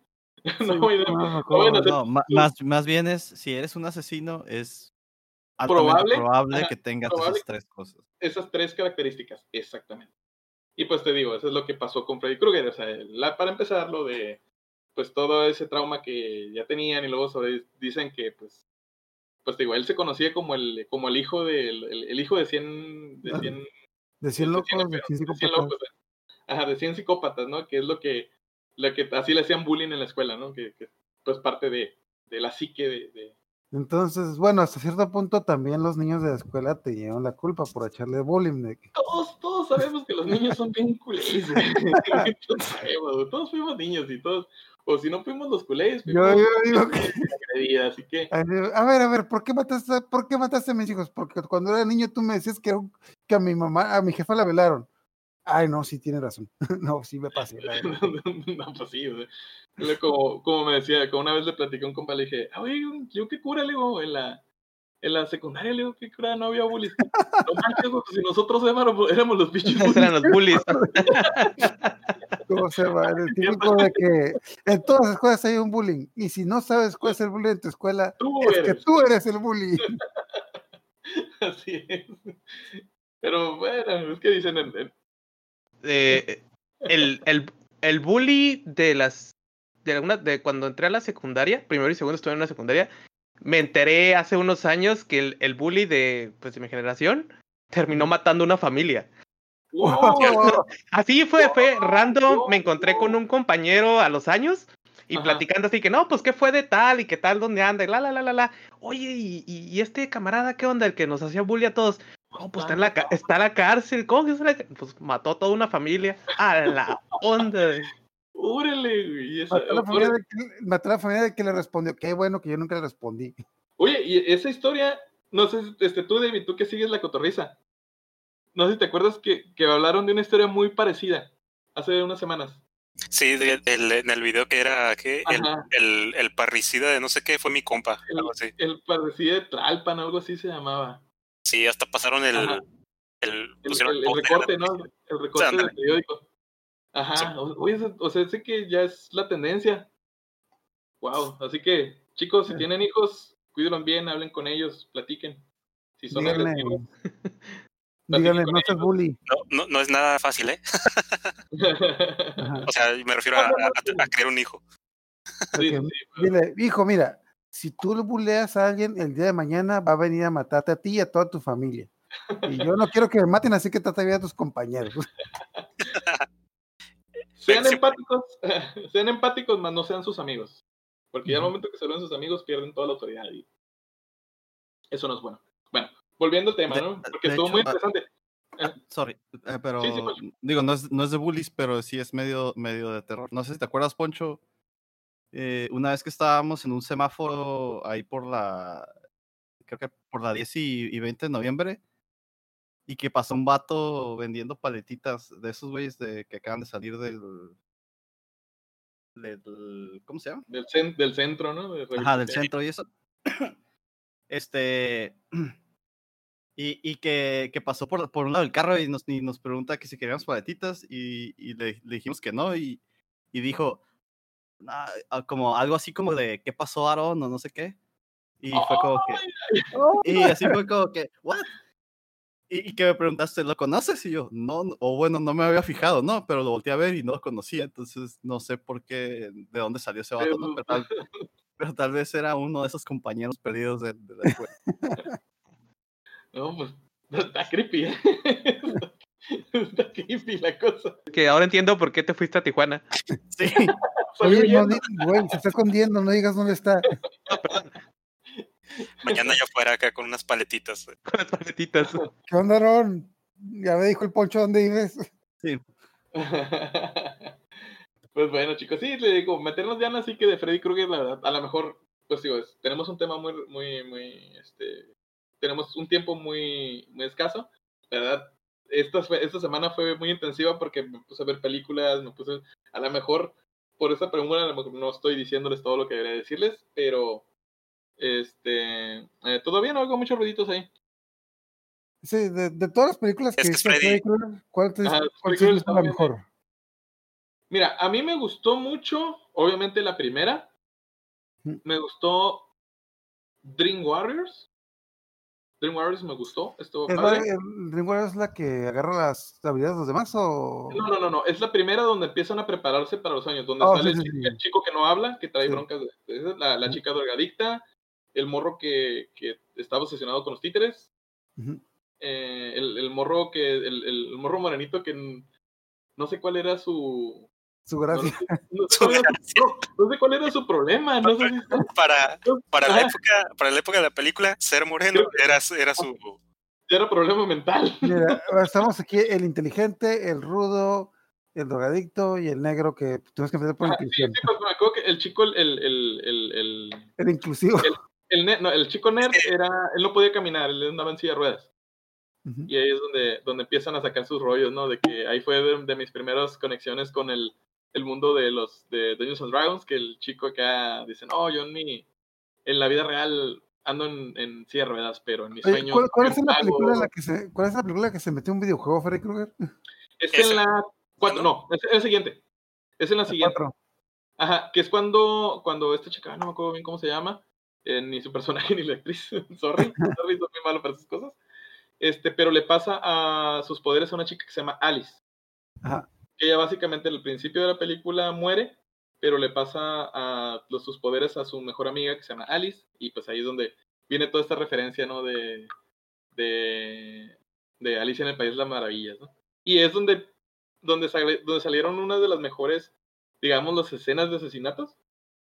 Más, bien es, si eres un asesino, es
Probable,
probable,
ajá,
que tengas
probable.
esas tres cosas.
esas tres características, exactamente. Y pues te digo, eso es lo que pasó con Freddy Krueger. O sea, la- para empezar, lo de pues todo ese trauma que ya tenían y luego sobre- dicen que pues pues te digo, él se conocía como el como el hijo del el, el hijo de 100 de
Ah,
100
De 100
de
locos,
100
de
enfermos,
100
de 100
psicópatas.
locos, ajá, de 100 psicópatas, ¿no? Que es lo que lo que así le hacían bullying en la escuela, ¿no? Que, que pues parte de, de la psique de, de-
Entonces, bueno, hasta cierto punto también los niños de la escuela te llevan la culpa por echarle bullying. De
todos, todos sabemos que los niños son bien culés, todos sabemos, todos fuimos niños y todos, o si no fuimos los culés,
yo,
fuimos
yo digo que,
agredidas, así que
a ver, a ver, ¿por qué mataste, por qué mataste a mis hijos? Porque cuando era niño tú me decías que, que a mi mamá, a mi jefa la velaron. Ay, no, sí tiene razón. no, sí me pasé.
no, pues sí, güey. Luego, Como, como me decía, como una vez le platicé a un compa, le dije, "Ah, oye, yo qué cura, le digo, en la, en la secundaria, le digo, qué cura, no había bullies. No manches, pues si nosotros éramos, éramos los bichos
Esos eran los bullies.
¿Cómo se llama? El típico de que en todas las escuelas hay un bullying. Y si no sabes cuál es el bullying en tu escuela,
Tú
es que
eres.
tú eres el bully.
Así es. Pero bueno, es que dicen, el-
Eh, el, el, el bully de las. De, alguna, de cuando entré a la secundaria, primero y segundo estuve en la secundaria, me enteré hace unos años que el, el bully de, pues, de mi generación terminó matando una familia.
¡Wow!
Así fue, fue random. Me encontré con un compañero a los años y
Ajá.
platicando así que no, pues qué fue de tal y qué tal, dónde anda y la, la, la, la, la. Oye, y, y- y este camarada, ¿qué onda? El que nos hacía bully a todos. No, pues está en la, está en la cárcel. ¿Cómo que está en la ca-? Pues mató a toda una familia. A la onda.
¡Órale, güey! Esa-
Mató a la familia de que, mató a la familia de que le respondió. Qué bueno que yo nunca le respondí.
Oye, y esa historia, no sé, este, tú, David, tú que sigues la cotorriza. No sé si te acuerdas que, que hablaron de una historia muy parecida hace unas semanas.
Sí, de- en el video que era que el, el, el parricida de no sé qué fue mi compa,
El-
algo así.
El parecida de Tlalpan, algo así se llamaba.
Sí, hasta pasaron el.
Ajá.
el,
El,
pusieron
el- el
póster,
recorte, ¿no? El recorte del periódico. Ajá. o- Oye, o- o sea, sé que ya es la tendencia. Wow. Así que, chicos, si
Sí.
tienen hijos, cuídenlos bien, hablen con ellos, platiquen. Si son
Díganle,
agresivos.
díganle, no seas bully.
No, no, no es nada fácil, ¿eh? O sea, me refiero a, a, a- a crear un hijo.
Sí,
Ok,
sí, sí.
Dile, hijo, mira, si tú lo buleas a alguien, el día de mañana va a venir a matarte a ti y a toda tu familia. Y yo no quiero que me maten, así que trata bien a tus compañeros.
Sean
Sí.
empáticos, sean empáticos, mas no sean sus amigos. Porque ya al momento que se vuelven sus amigos, pierden toda la autoridad. Y eso no es bueno. Bueno, volviendo al tema,
De-
¿no? Porque estuvo
hecho,
muy
ah,
interesante.
Sorry, eh, pero
Sí, sí, Poncho.
digo, no es, no es de bullies, pero sí es medio, medio de terror. No sé si te acuerdas, Poncho, eh, una vez que estábamos en un semáforo ahí por la, creo que por la 10 y, y 20 de noviembre, y que pasó un vato vendiendo paletitas de esos güeyes de, que acaban de salir del, del, ¿cómo se llama?
Del, cen- del centro, ¿no? De
Ajá, del centro y eso. Este. Y, y que, que pasó por, por un lado del carro y nos, y nos pregunta que si queríamos paletitas y, y le, le dijimos que no y, y dijo como algo así como de ¿qué pasó Aaron? o no sé qué. Y fue como que. Y así fue como que, ¿what? Y, y que me preguntaste, ¿lo conoces? Y yo, no, o bueno, no me había fijado, no, pero lo volteé a ver y no lo conocía, entonces no sé por qué, de dónde salió ese vato, ¿no? Pero tal, pero tal vez era uno de esos compañeros perdidos de, de la escuela.
No, pues está creepy. ¿eh? está creepy la cosa.
Que ahora entiendo por qué te fuiste a Tijuana.
Sí,
Oye, no, güey, se está escondiendo, no digas dónde está.
Mañana ya fuera acá con unas paletitas.
Con las paletitas.
¿Qué onda, Aaron? Ya me dijo el poncho dónde vives.
pues bueno, chicos, sí, le digo, meternos ya en así que de Freddy Krueger, la verdad, a lo mejor, pues digo, es- tenemos un tema muy, muy, muy, este, tenemos un tiempo muy, muy escaso, la verdad. Esta, esta semana fue muy intensiva porque me puse a ver películas, me puse, a lo mejor, por esa pregunta, a lo mejor no estoy diciéndoles todo lo que debería decirles, pero, este, eh, todavía no hago muchos ruiditos ahí.
Sí, de, de todas las películas que
Es que
hizo
Freddy-
Krueger, ¿cuál te
Ajá,
cuál te
está
la
bien,
mejor?
Mira, a mí me gustó mucho, obviamente la primera.
Ujú.
Me gustó Dream Warriors. Dream Warriors me gustó, estuvo
¿Es la,
padre.
el Dream Warrior es la que agarra las habilidades de los demás o...?
No, no, no, no, es la primera donde empiezan a prepararse para los años, donde
Oh,
sale
sí,
el,
sí,
chico que no habla, que trae
Sí.
broncas, de, la, la chica drogadicta, el morro que, que estaba obsesionado con los títeres, eh, el, el morro que, el, el morro morenito que no sé cuál era su...
Su
No,
gracia.
no sé cuál era su- no, no sé cuál era su problema, no sé si está-
Para, para, la
Ajá.
época, para la época de la película, ser moreno era, era su.
era problema mental.
Mira, estamos aquí el inteligente, el rudo, el drogadicto y el negro que tuvimos que empezar por
Ah, sí,
inclusión.
sí, pues me acuerdo que el chico, el, el, el, el, el,
El inclusivo.
el no, el chico nerd era, él no podía caminar, él andaba en silla de ruedas. Y ahí es donde, donde empiezan a sacar sus rollos, ¿no? De que ahí fue de, de mis primeras conexiones con el, el mundo de los de Dungeons and Dragons, que el chico acá dice, no, yo en mi, en la vida real ando en, en silla de ruedas, pero en mis
Oye,
sueños...
¿cuál, es la
mago".
película en la que se, ¿Cuál es la película que se metió un videojuego, Freddy Krueger?
Es
Ese.
en la... Cuatro, no, es, es la siguiente. Es en la siguiente.
Cuatro.
Ajá, que es cuando, cuando esta chica, no me acuerdo bien cómo se llama, eh, ni su personaje ni la actriz, sorry, sorry, soy muy malo para esas cosas. Este, pero le pasa a sus poderes a una chica que se llama Alice.
Ajá.
Ella básicamente al principio de la película muere, pero le pasa a los, sus poderes a su mejor amiga que se llama Alice, y pues ahí es donde viene toda esta referencia, ¿no? De, de, de Alicia en el País de las Maravillas, ¿no? Y es donde, donde, sale- donde salieron una de las mejores, digamos, las escenas de asesinatos.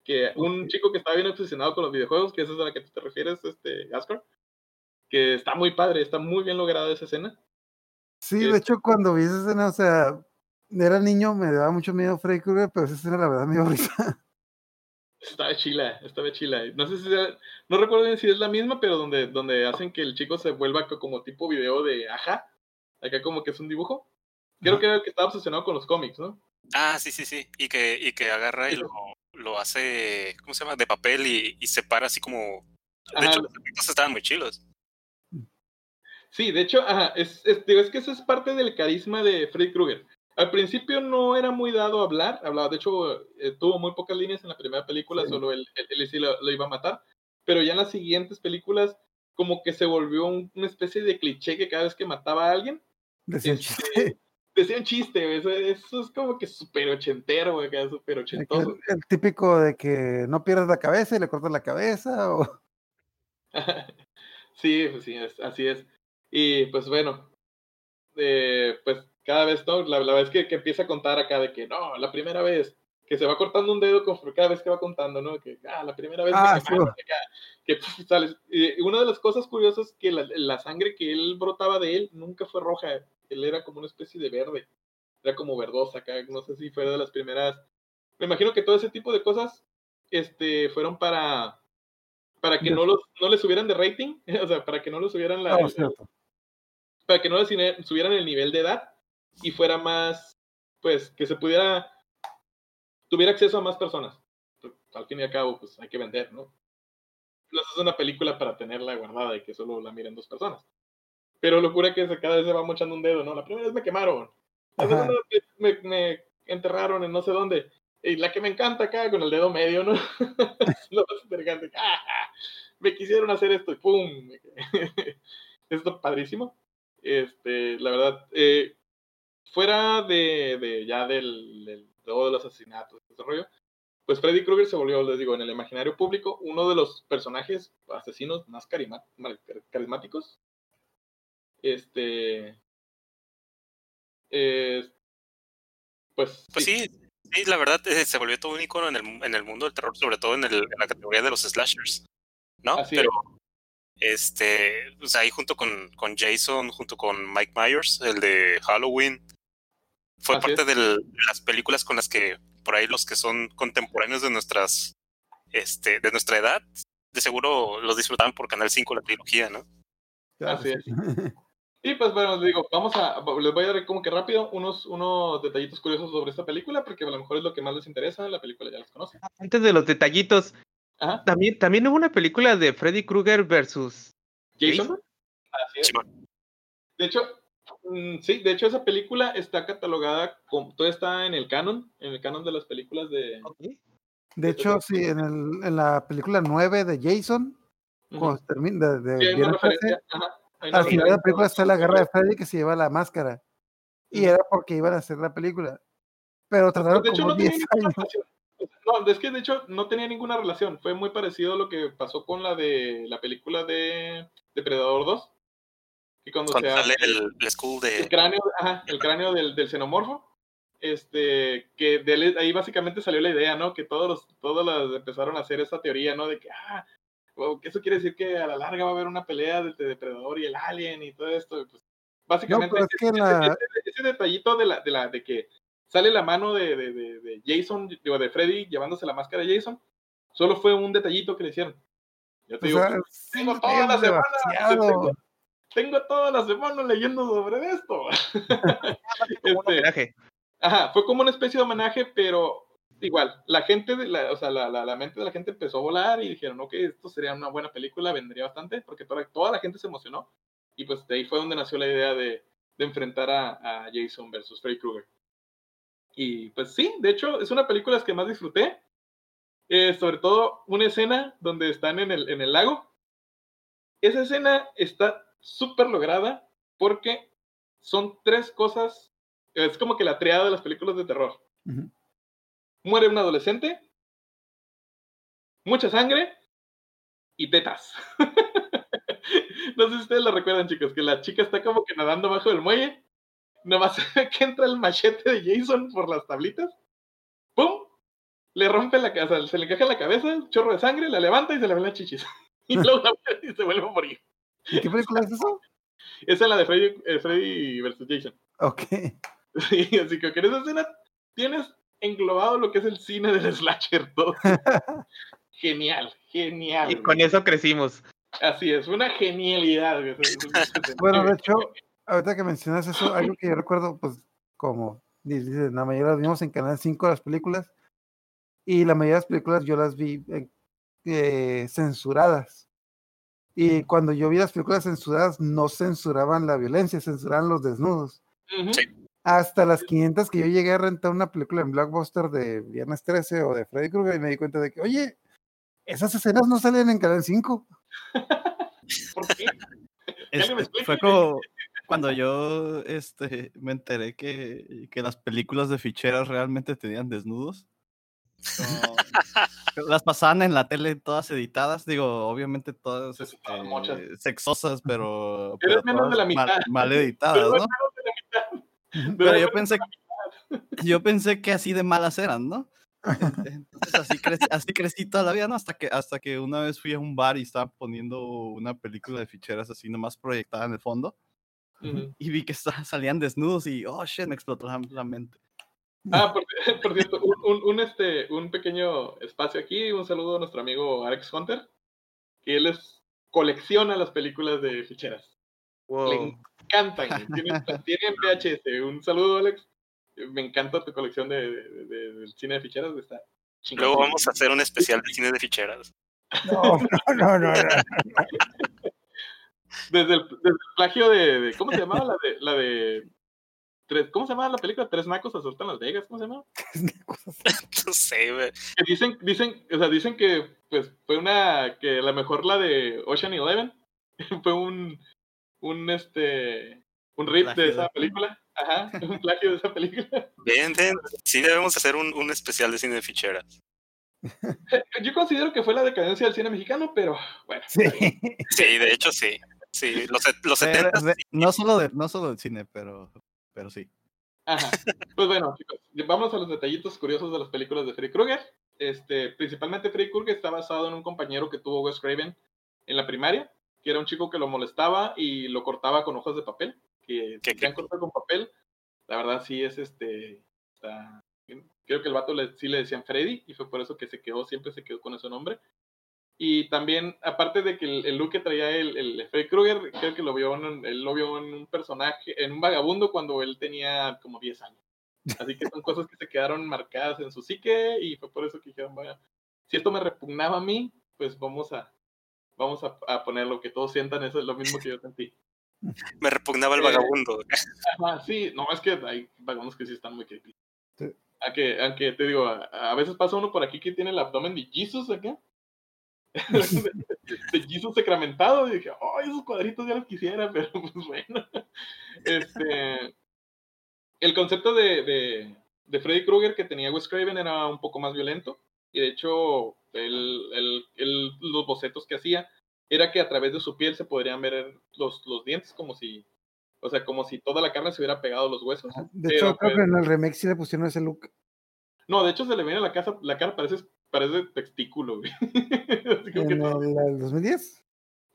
Que un chico que estaba bien obsesionado con los videojuegos, que esa es a la que tú te refieres, este, Ascar, que está muy padre, está muy bien lograda esa escena.
Sí. de hecho, cuando vi esa escena, o sea, era niño, me daba mucho miedo Freddy Krueger, pero esa escena la verdad me dio risa.
Estaba chila, estaba chila. No sé si sea- no recuerdo bien si es la misma, pero donde, donde hacen que el chico se vuelva co- como tipo video de ajá. Acá como que es un dibujo. Creo que era el que estaba obsesionado con los cómics, ¿no?
Ah, sí, sí, sí. Y que, y que agarra y lo, lo hace, ¿cómo se llama? De papel y, y separa así como. De
Ajá.
hecho, los efectos estaban muy chilos.
Sí, de hecho, ajá, es, es, digo, es que eso es parte del carisma de Freddy Krueger. Al principio no era muy dado a hablar, hablaba, de hecho, eh, tuvo muy pocas líneas en la primera película,
Sí.
solo él, él, él sí lo, lo iba a matar, pero ya en las siguientes películas como que se volvió un- una especie de cliché que cada vez que mataba a alguien,
Decía un
este,
chiste.
decía un chiste, eso, eso es como que súper ochentero, güey, súper ochentoso.
El, el típico de que no pierdas la cabeza y le cortas la cabeza. O...
Sí, pues sí, es- así es. Y pues bueno, eh, pues cada vez, ¿no? La, la vez que, que empieza a contar acá de que no, la primera vez que se va cortando un dedo con, cada vez que va contando, ¿no? Que ah, la primera vez
Ah,
me quemaron, que puf, sales. Una de las cosas curiosas es que la, la sangre que él brotaba de él nunca fue roja, él era como una especie de verde, era como verdosa acá, no sé si fue de las primeras. Me imagino que todo ese tipo de cosas este, fueron para para que no los no le subieran de rating, o sea, para que no le subieran la,
No,
el-
es cierto.
para que no le cine- subieran el nivel de edad y fuera más, pues, que se pudiera, tuviera acceso a más personas. Al fin y al cabo, pues hay que vender, ¿no? No es una película para tenerla guardada y que solo la miren dos personas. Pero locura que se- cada vez se va mochando un dedo, ¿no? La primera vez me quemaron. La segunda vez me, me enterraron en no sé dónde. Y la que me encanta acá con el dedo medio, ¿no? Lo más interesante. ¡Ah! Me quisieron hacer esto y ¡pum! esto padrísimo. Este, la verdad, eh, fuera de, de ya del, del los asesinatos, ese rollo, pues Freddy Krueger se volvió, les digo, en el imaginario público uno de los personajes asesinos más carismáticos. Este. eh, pues,
Pues sí, sí, la verdad eh, se volvió todo un icono en el, en el mundo del terror, sobre todo en, el, en la categoría de los slashers, ¿no?
Así
Pero, este, pues ahí junto con, con Jason, junto con Mike Myers, el de Halloween, fue
Así
parte del- de las películas con las que, por ahí los que son contemporáneos de nuestras, este, de nuestra edad, de seguro los disfrutaban por Canal 5 la trilogía, ¿no?
Así es. Y pues bueno, les digo, vamos a, les voy a dar como que rápido unos, unos detallitos curiosos sobre esta película, porque a lo mejor es lo que más les interesa, la película ya las conocen.
Antes de los detallitos,
Ajá,
también, también hubo una película de Freddy Krueger versus
Jason.
Jason.
Así es.
Simón.
De hecho, sí, de hecho esa película está catalogada, como, todo está en el canon, en el canon de las películas de...
De hecho, sí, en, el, en la película 9 de Jason, cuando termina de, de
Sí, hay
viene
una
la frase,
referencia, ajá, hay una
al final de la película está la guerra de Freddy que se lleva la máscara. Y era porque iban a hacer la pelíula. Pero tardaron
De hecho, no tenía
10
ninguna
años.
relación. No, es que de hecho no tenía ninguna relación. Fue muy parecido a lo que pasó con la de la película de Depredador 2. Que cuando
Cuando
se
sale
hace
el, el school
el
de...
cráneo, ajá, el cráneo del, del xenomorfo. Este, que de ahí básicamente salió la idea, ¿no? Que todos los, todos las empezaron a hacer esa teoría, ¿no? De que, ah, eso quiere decir que a la larga va a haber una pelea del depredador y el alien y todo esto. pues, básicamente
pero es
ese,
que la-
ese- ese- ese detallito de la, de la, de que sale la mano de, de, de, de Jason, digo, de Freddy llevándose la máscara de Jason, solo fue un detallito que le hicieron. Yo te
O
digo,
sea,
tengo
lo
toda la semana. Tengo, toda la semana leyendo sobre esto.
Un
Este. Ajá, fue como una especie de homenaje, pero igual, la gente, la, o sea, la, la, la mente de la gente empezó a volar y dijeron, ok, esto sería una buena película, vendría bastante, porque toda, toda la gente se emocionó. Y pues de ahí fue donde nació la idea de, de enfrentar a, a Jason versus Freddy Krueger. Y pues sí, de hecho, es una película que más disfruté. Eh, sobre todo una escena donde están en el, en el lago. Esa escena está súper lograda porque son tres cosas. Es como que la triada de las películas de terror. Muere un adolescente, mucha sangre y tetas. no sé si ustedes lo recuerdan, chicos, que la chica está como que nadando bajo del muelle. Nomás se ve que entra el machete de Jason por las tablitas. ¡Pum! Le rompe la cabeza, se le encaja en la cabeza, chorro de sangre, la levanta y se le ven las chichis. y luego la y se vuelve a morir.
¿Y qué película es eso?
Esa es la de Freddy, eh, Freddy versus Jason.
Ok.
Sí, así que en esa escena tienes englobado lo que es el cine del slasher. Todo. genial, genial.
Y con eso crecimos.
Así es, una genialidad. güey.
Bueno, de hecho, ahorita que mencionas eso, algo que yo recuerdo, pues, como dices, la mayoría las vimos en Canal 5 las películas, y la mayoría de las películas yo las vi eh, eh, censuradas. Y cuando yo vi las películas censuradas, no censuraban la violencia, censuraban los desnudos.
Sí.
Hasta las 500 que yo llegué a rentar una película en Blockbuster de Viernes 13 o de Freddy Krueger y me di cuenta de que, oye, esas escenas no salen en Canal 5.
¿Por qué?
Este, fue como cuando yo este, me enteré que, que las películas de ficheras realmente tenían desnudos. Las pasaban en la tele todas editadas, digo, obviamente todas este, sexosas, pero, pero
menos de la
mal,
mitad.
mal editadas,
Pero
¿no?
menos de la mitad.
Pero yo pensé, yo pensé que así de malas eran, ¿no? Entonces así crecí, así crecí toda la vida, ¿no? Hasta que, hasta que una vez fui a un bar y estaban poniendo una película de ficheras así nomás proyectada en el fondo y vi que salían desnudos y, oh, shit, me explotó la, la mente.
Ah, por, por cierto, un, un, un, este, un pequeño espacio aquí, un saludo a nuestro amigo Alex Hunter, que él es, colecciona las películas de ficheras.
Wow.
Le encantan, tiene, tiene en VHS. Un saludo, Alex. Me encanta tu colección de, de- cine de ficheras. Está.
Luego vamos a hacer un especial de cine de ficheras.
No, no, no, no. no.
Desde el, desde el plagio de, de- ¿Cómo se llamaba la de. La de tres, ¿Cómo se llamaba la película? Tres nacos asaltan Las Vegas. ¿Cómo se llama?
No sé, güey.
Dicen, dicen, o sea, dicen que pues fue una. Que a lo mejor la de Ocean Eleven fue un. Un este. Un rip
Plagio
de esa película. Ajá, un plagio de esa película.
Ven, ven. Sí debemos hacer un, un especial de cine de ficheras.
Yo considero que fue la decadencia del cine mexicano, pero bueno.
Sí.
Sí, de hecho sí. Sí, los, los
Pero
70
de- no, solo de, no solo del cine, pero, pero sí.
Ajá. Pues bueno, chicos, vamos a los detallitos curiosos de las películas de Freddy Krueger. Este, principalmente Freddy Krueger está basado en un compañero que tuvo Wes Craven en la primaria, que era un chico que lo molestaba y lo cortaba con hojas de papel, que
¿Qué-
han cortado con papel, la verdad sí es este, está- creo que el vato le, sí le decían Freddy y fue por eso que se quedó, siempre se quedó con ese nombre. Y también, aparte de que el, el look que traía el, el Freddy Krueger, creo que lo vio en, un- él lo vio en un personaje, en un vagabundo cuando él tenía como 10 años. Así que son cosas que se quedaron marcadas en su psique y fue por eso que dijeron, vaya, si esto me repugnaba a mí, pues vamos a, vamos a, a ponerlo, que todos sientan eso, es lo mismo que yo sentí.
me repugnaba el
Eh,
vagabundo.
Ajá, sí, no, es que hay vagabundos que sí están muy creepy.
Sí.
Aunque, aunque te digo, a, a veces pasa uno por aquí que tiene el abdomen de Jesus acá. de, Jesus sacramentado. Y dije, oh, esos cuadritos ya los quisiera, pero pues bueno. Este, el concepto de, de, de Freddy Krueger que tenía Wes Craven era un poco más violento. Y de hecho, el, el, el- los bocetos que hacía era que a través de su piel se podrían ver los, los dientes como si, o sea, como si toda la carne se hubiera pegado a los huesos.
De
Pero,
hecho, creo
pues,
que en el remake sí le pusieron ese look.
no, de hecho se le viene la casa, la cara parece, parece testículo, güey. Que
En
todo-
el, el 2010.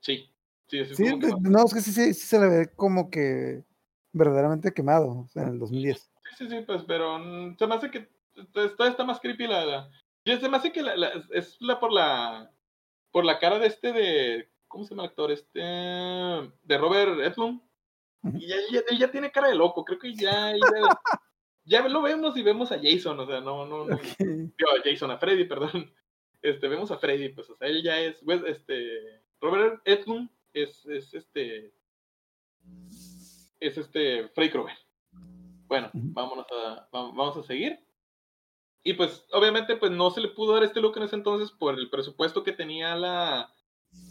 Sí, sí,
Sí,
que
no, es que sí, sí, sí se le ve como que verdaderamente quemado o sea, en el 2010.
Sí, sí, pues, pero mm, se me hace que está, está más creepy la, la- y se me hace que la, la- es la por la por la cara de este de ¿cómo se llama el actor? Este de Robert Edlund. Y ya, ya, él ya tiene cara de loco, creo que ya, ya, ya lo vemos y vemos a Jason, o sea, no, no, no, digo, a Jason, a Freddy, perdón. Este, vemos a Freddy, pues, o sea, él ya es, pues, este, Robert Edlund es, es este, es este Freddy Krueger. Bueno, vámonos a, va- vamos a seguir. Y pues, obviamente, pues no se le pudo dar este look en ese entonces por el presupuesto que tenía la,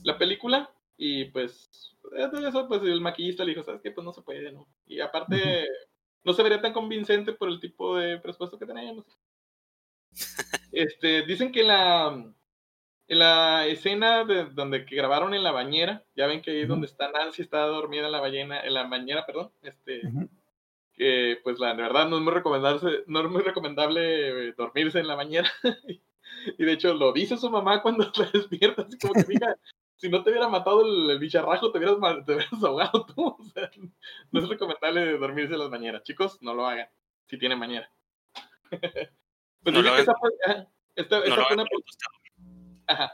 la película. Y pues, eso, pues el maquillista le dijo, ¿sabes qué? Pues no se puede, ¿no? Y aparte, no se vería tan convincente por el tipo de presupuesto que tenemos. Este, dicen que la, en la escena de, donde que grabaron en la bañera, ya ven que ahí es donde está Nancy, está dormida en la ballena, en la bañera, perdón, este, que pues la verdad no es muy recomendable, no es muy recomendable eh, dormirse en la bañera. y de hecho lo dice su mamá cuando se despierta, así como que mija, si no te hubiera matado el, el bicharrajo, te hubieras, te hubieras ahogado tú. O sea, no es recomendable dormirse en las bañeras. Chicos, no lo hagan, si tienen bañera.
No
esa fue, ajá, esta,
No
esta
lo
fue
hagan
una
por gustar.
Ajá.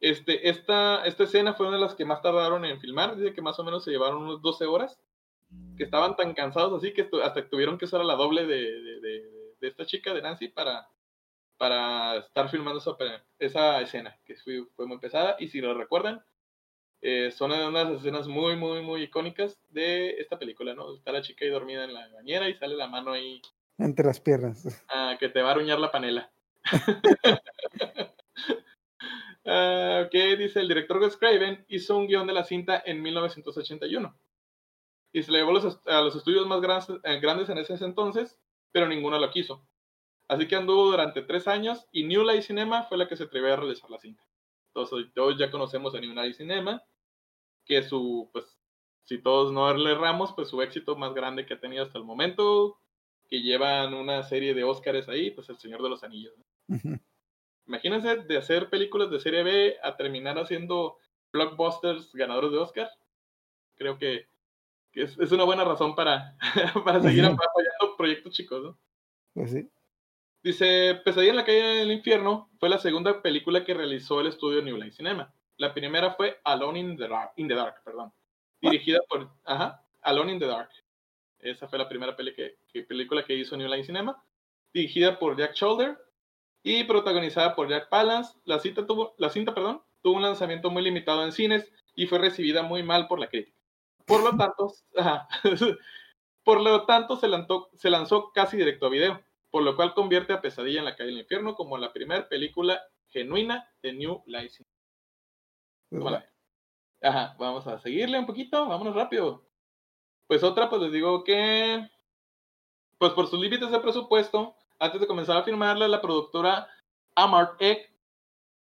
Este, esta, esta escena fue una de las que más tardaron en filmar. Dice que más o menos se llevaron unos 12 horas. Que estaban tan cansados así que hasta tuvieron que usar a la doble de, de, de- de esta chica, de Nancy, para, para estar filmando esa, escena, que fue, fue muy pesada. Y si lo recuerdan, Eh, son unas escenas muy, muy, muy icónicas de esta película, ¿no? Está la chica ahí dormida en la bañera y sale la mano ahí
Entre las piernas.
ah, que te va a aruñar la panela. Ah, ok, dice el director Wes Craven hizo un guion de la cinta en 1981 y se le llevó a los estudios más grandes, eh, grandes en ese entonces, pero ninguno lo quiso. Así que anduvo durante tres años y New Line Cinema fue la que se atrevió a realizar la cinta. Entonces, todos ya conocemos a New Line Cinema, que su, pues, si todos no le erramos, pues su éxito más grande que ha tenido hasta el momento, que llevan una serie de Óscares ahí, pues El Señor de los Anillos. ¿no?
Ujú.
Imagínense de hacer películas de serie B a terminar haciendo blockbusters ganadores de Oscar. Creo que, que es, es una buena razón para, para seguir apoyando proyectos chicos. ¿no?
Pues sí.
Dice, Pesadilla en la calle del infierno fue la segunda película que realizó el estudio New Line Cinema. La primera fue Alone in the Dark, in the Dark perdón, dirigida por, ajá, Alone in the Dark. Esa fue la primera peli que, película que hizo New Line Cinema, dirigida por Jack Shoulder y protagonizada por Jack Palance. La cinta tuvo, la cinta, perdón, tuvo un lanzamiento muy limitado en cines y fue recibida muy mal por la crítica. Por lo tanto, por lo tanto se lanzó, se lanzó casi directo a video por lo cual convierte a Pesadilla en la calle del infierno como la primera película genuina de New Line Cinema.
Pues.
Ajá, vamos a seguirle un poquito, vámonos rápido. Pues otra, pues les digo que, pues por sus límites de presupuesto, antes de comenzar a filmarla, la productora Amart Egg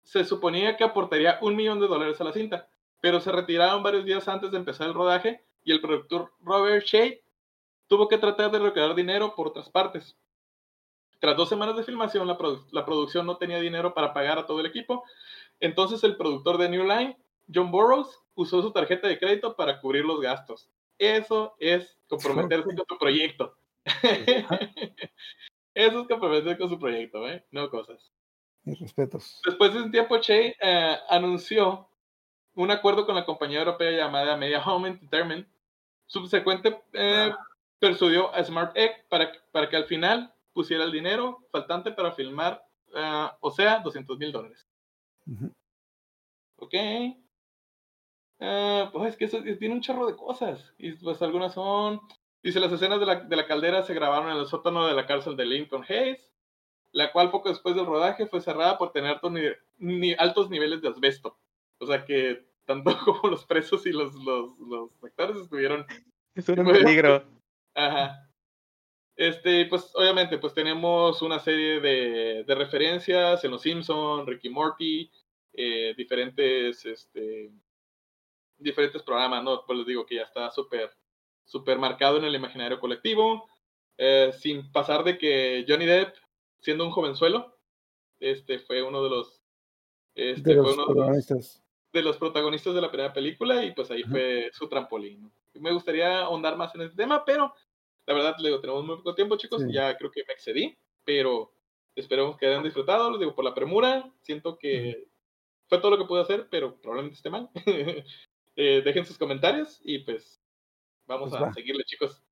se suponía que aportaría un millón de dólares a la cinta, pero se retiraron varios días antes de empezar el rodaje y el productor Robert Shea tuvo que tratar de recaudar dinero por otras partes. Tras dos semanas de filmación, la, produ- la producción no tenía dinero para pagar a todo el equipo, entonces el productor de New Line, John Burroughs, usó su tarjeta de crédito para cubrir los gastos. Eso es comprometerse con tu proyecto. Eso es comprometerse con su proyecto, ¿eh? No cosas.
Mis respetos.
Después de un tiempo, Che eh, anunció un acuerdo con la compañía europea llamada Media Home Entertainment. Subsecuente eh, persuadió a Smart Egg para, para que al final pusiera el dinero faltante para filmar, eh, o sea, 200 mil dólares.
Ujú.
Ok. Eh, pues es que eso tiene un chorro de cosas. Y pues algunas son. Dice: las escenas de la, de la caldera se grabaron en el sótano de la cárcel de Lincoln Hayes, la cual poco después del rodaje fue cerrada por tener altos, ni- ni- altos niveles de asbesto. O sea que tanto como los presos y los, los, los actores estuvieron
Es un
Bueno.
peligro.
Ajá. Este, pues obviamente, pues tenemos una serie de, de referencias en Los Simpson, Ricky Morty, eh, diferentes, este, diferentes programas, ¿no? Pues les digo que ya está súper, súper marcado en el imaginario colectivo, eh, sin pasar de que Johnny Depp, siendo un jovenzuelo, este, fue uno de los, este,
De
fue
los
uno de los,
protagonistas.
de los protagonistas de la primera película y pues ahí
Ajá.
fue su trampolín. Me gustaría ahondar más en este tema, pero la verdad, le digo, tenemos muy poco tiempo, chicos,
Sí.
y ya creo que me excedí, pero esperemos que hayan disfrutado, les digo, por la premura, siento que fue todo lo que pude hacer, pero probablemente esté mal. Eh, dejen sus comentarios y pues vamos
Pues
a
va.
seguirle, chicos.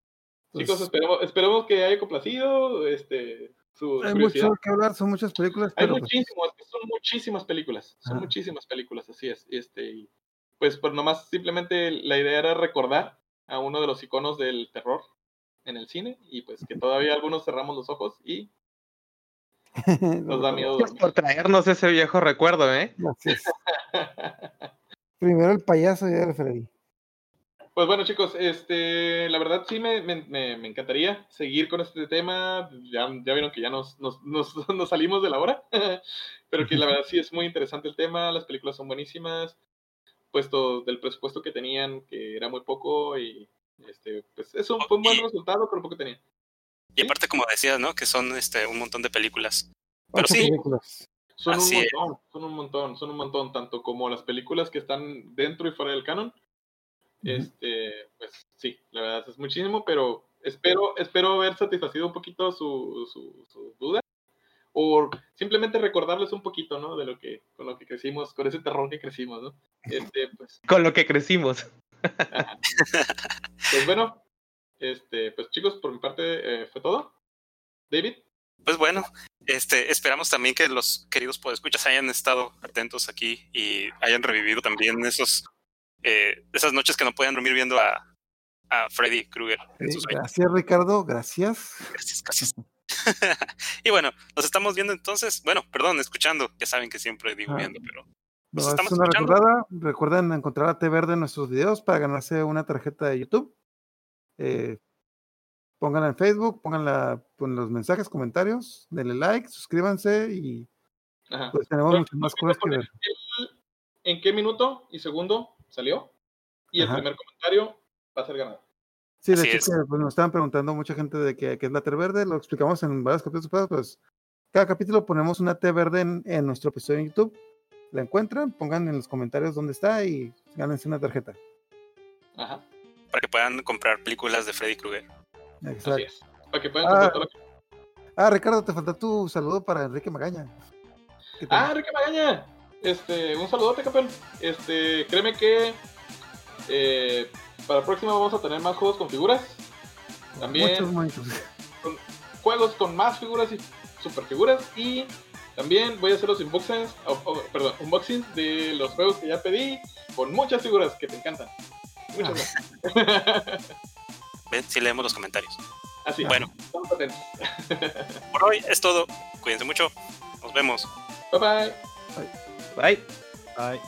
Pues,
chicos, esperemos, esperemos que haya complacido este, su
hay
curiosidad.
mucho que hablar, son muchas películas,
Hay
pero pues,
muchísimos, es que son muchísimas películas, son muchísimas películas, así es. Este, y, pues, pues nomás simplemente la idea era recordar a uno de los iconos del terror en el cine y pues que todavía algunos cerramos los ojos y nos da miedo dormir.
Por traernos ese viejo recuerdo, ¿eh?
Así es. Primero el payaso y ahora el Freddy.
Pues bueno, chicos, este, la verdad sí me, me, me- me encantaría seguir con este tema. Ya, ya vieron que ya nos, nos, nos, nos salimos de la hora, pero que la verdad sí es muy interesante el tema. Las películas son buenísimas, puesto del presupuesto que tenían, que era muy poco, y este, pues es un, fue un buen resultado con lo poco que tenían.
Y aparte, como decías, ¿no? Que son este un montón de películas. Pero sí.
películas.
Son
Así
un
es.
montón, son un montón, son un montón, tanto como las películas que están dentro y fuera del canon. Este, pues sí, la verdad es muchísimo, pero espero, espero haber satisfacido un poquito su, su, su duda. O simplemente recordarles un poquito, ¿no? De lo que, con lo que crecimos, con ese terror que crecimos, ¿no? Este, pues,
Con lo que crecimos.
pues bueno, este, pues chicos, por mi parte eh, fue todo. David,
Pues bueno, este, esperamos también que los queridos podescuchas hayan estado atentos aquí y hayan revivido también esos eh, esas noches que no podían dormir viendo a, a Freddy Krueger
Sí, gracias, Ricardo, gracias.
Gracias, gracias. y bueno, nos estamos viendo entonces, bueno, perdón, escuchando, ya saben que siempre digo
Ah.
viendo, pero Nos
es
estamos
una
escuchando.
recordada. Recuerden encontrar a Té Verde en nuestros videos para ganarse una tarjeta de YouTube. Eh, pónganla en Facebook, pónganla en los mensajes, comentarios, denle like, suscríbanse y
Ajá.
pues tenemos
Pero,
muchas más cosas que ver.
el- ¿En qué minuto y segundo salió? Y el primer comentario va a ser ganado.
Sí, de
Así
hecho,
es.
que, pues, nos estaban preguntando mucha gente de qué qué es la té verde, lo explicamos en varios capítulos pues cada capítulo ponemos una té verde en, en nuestro episodio en YouTube. La encuentran, pongan en los comentarios dónde está y gánense una tarjeta.
Ajá.
para que puedan comprar películas de Freddy Krueger.
Así
Exacto.
es. Para que puedan
Ah.
comprar todo lo que-
Ah, Ricardo, te falta tu saludo para Enrique Magaña.
Ah, Enrique Magaña. Este, un saludote, campeón. Este, créeme que eh, para la próxima vamos a tener más juegos con figuras. También
Muchos, muchos.
juegos con más figuras y super figuras. Y también voy a hacer los unboxings, perdón, unboxing de los juegos que ya pedí con muchas figuras que te encantan. Muchas más.
Ven, si leemos los comentarios.
Así,
Bueno.
estamos atentos.
Por hoy es todo. Cuídense mucho. Nos vemos.
Bye bye.
Bye.
Ay.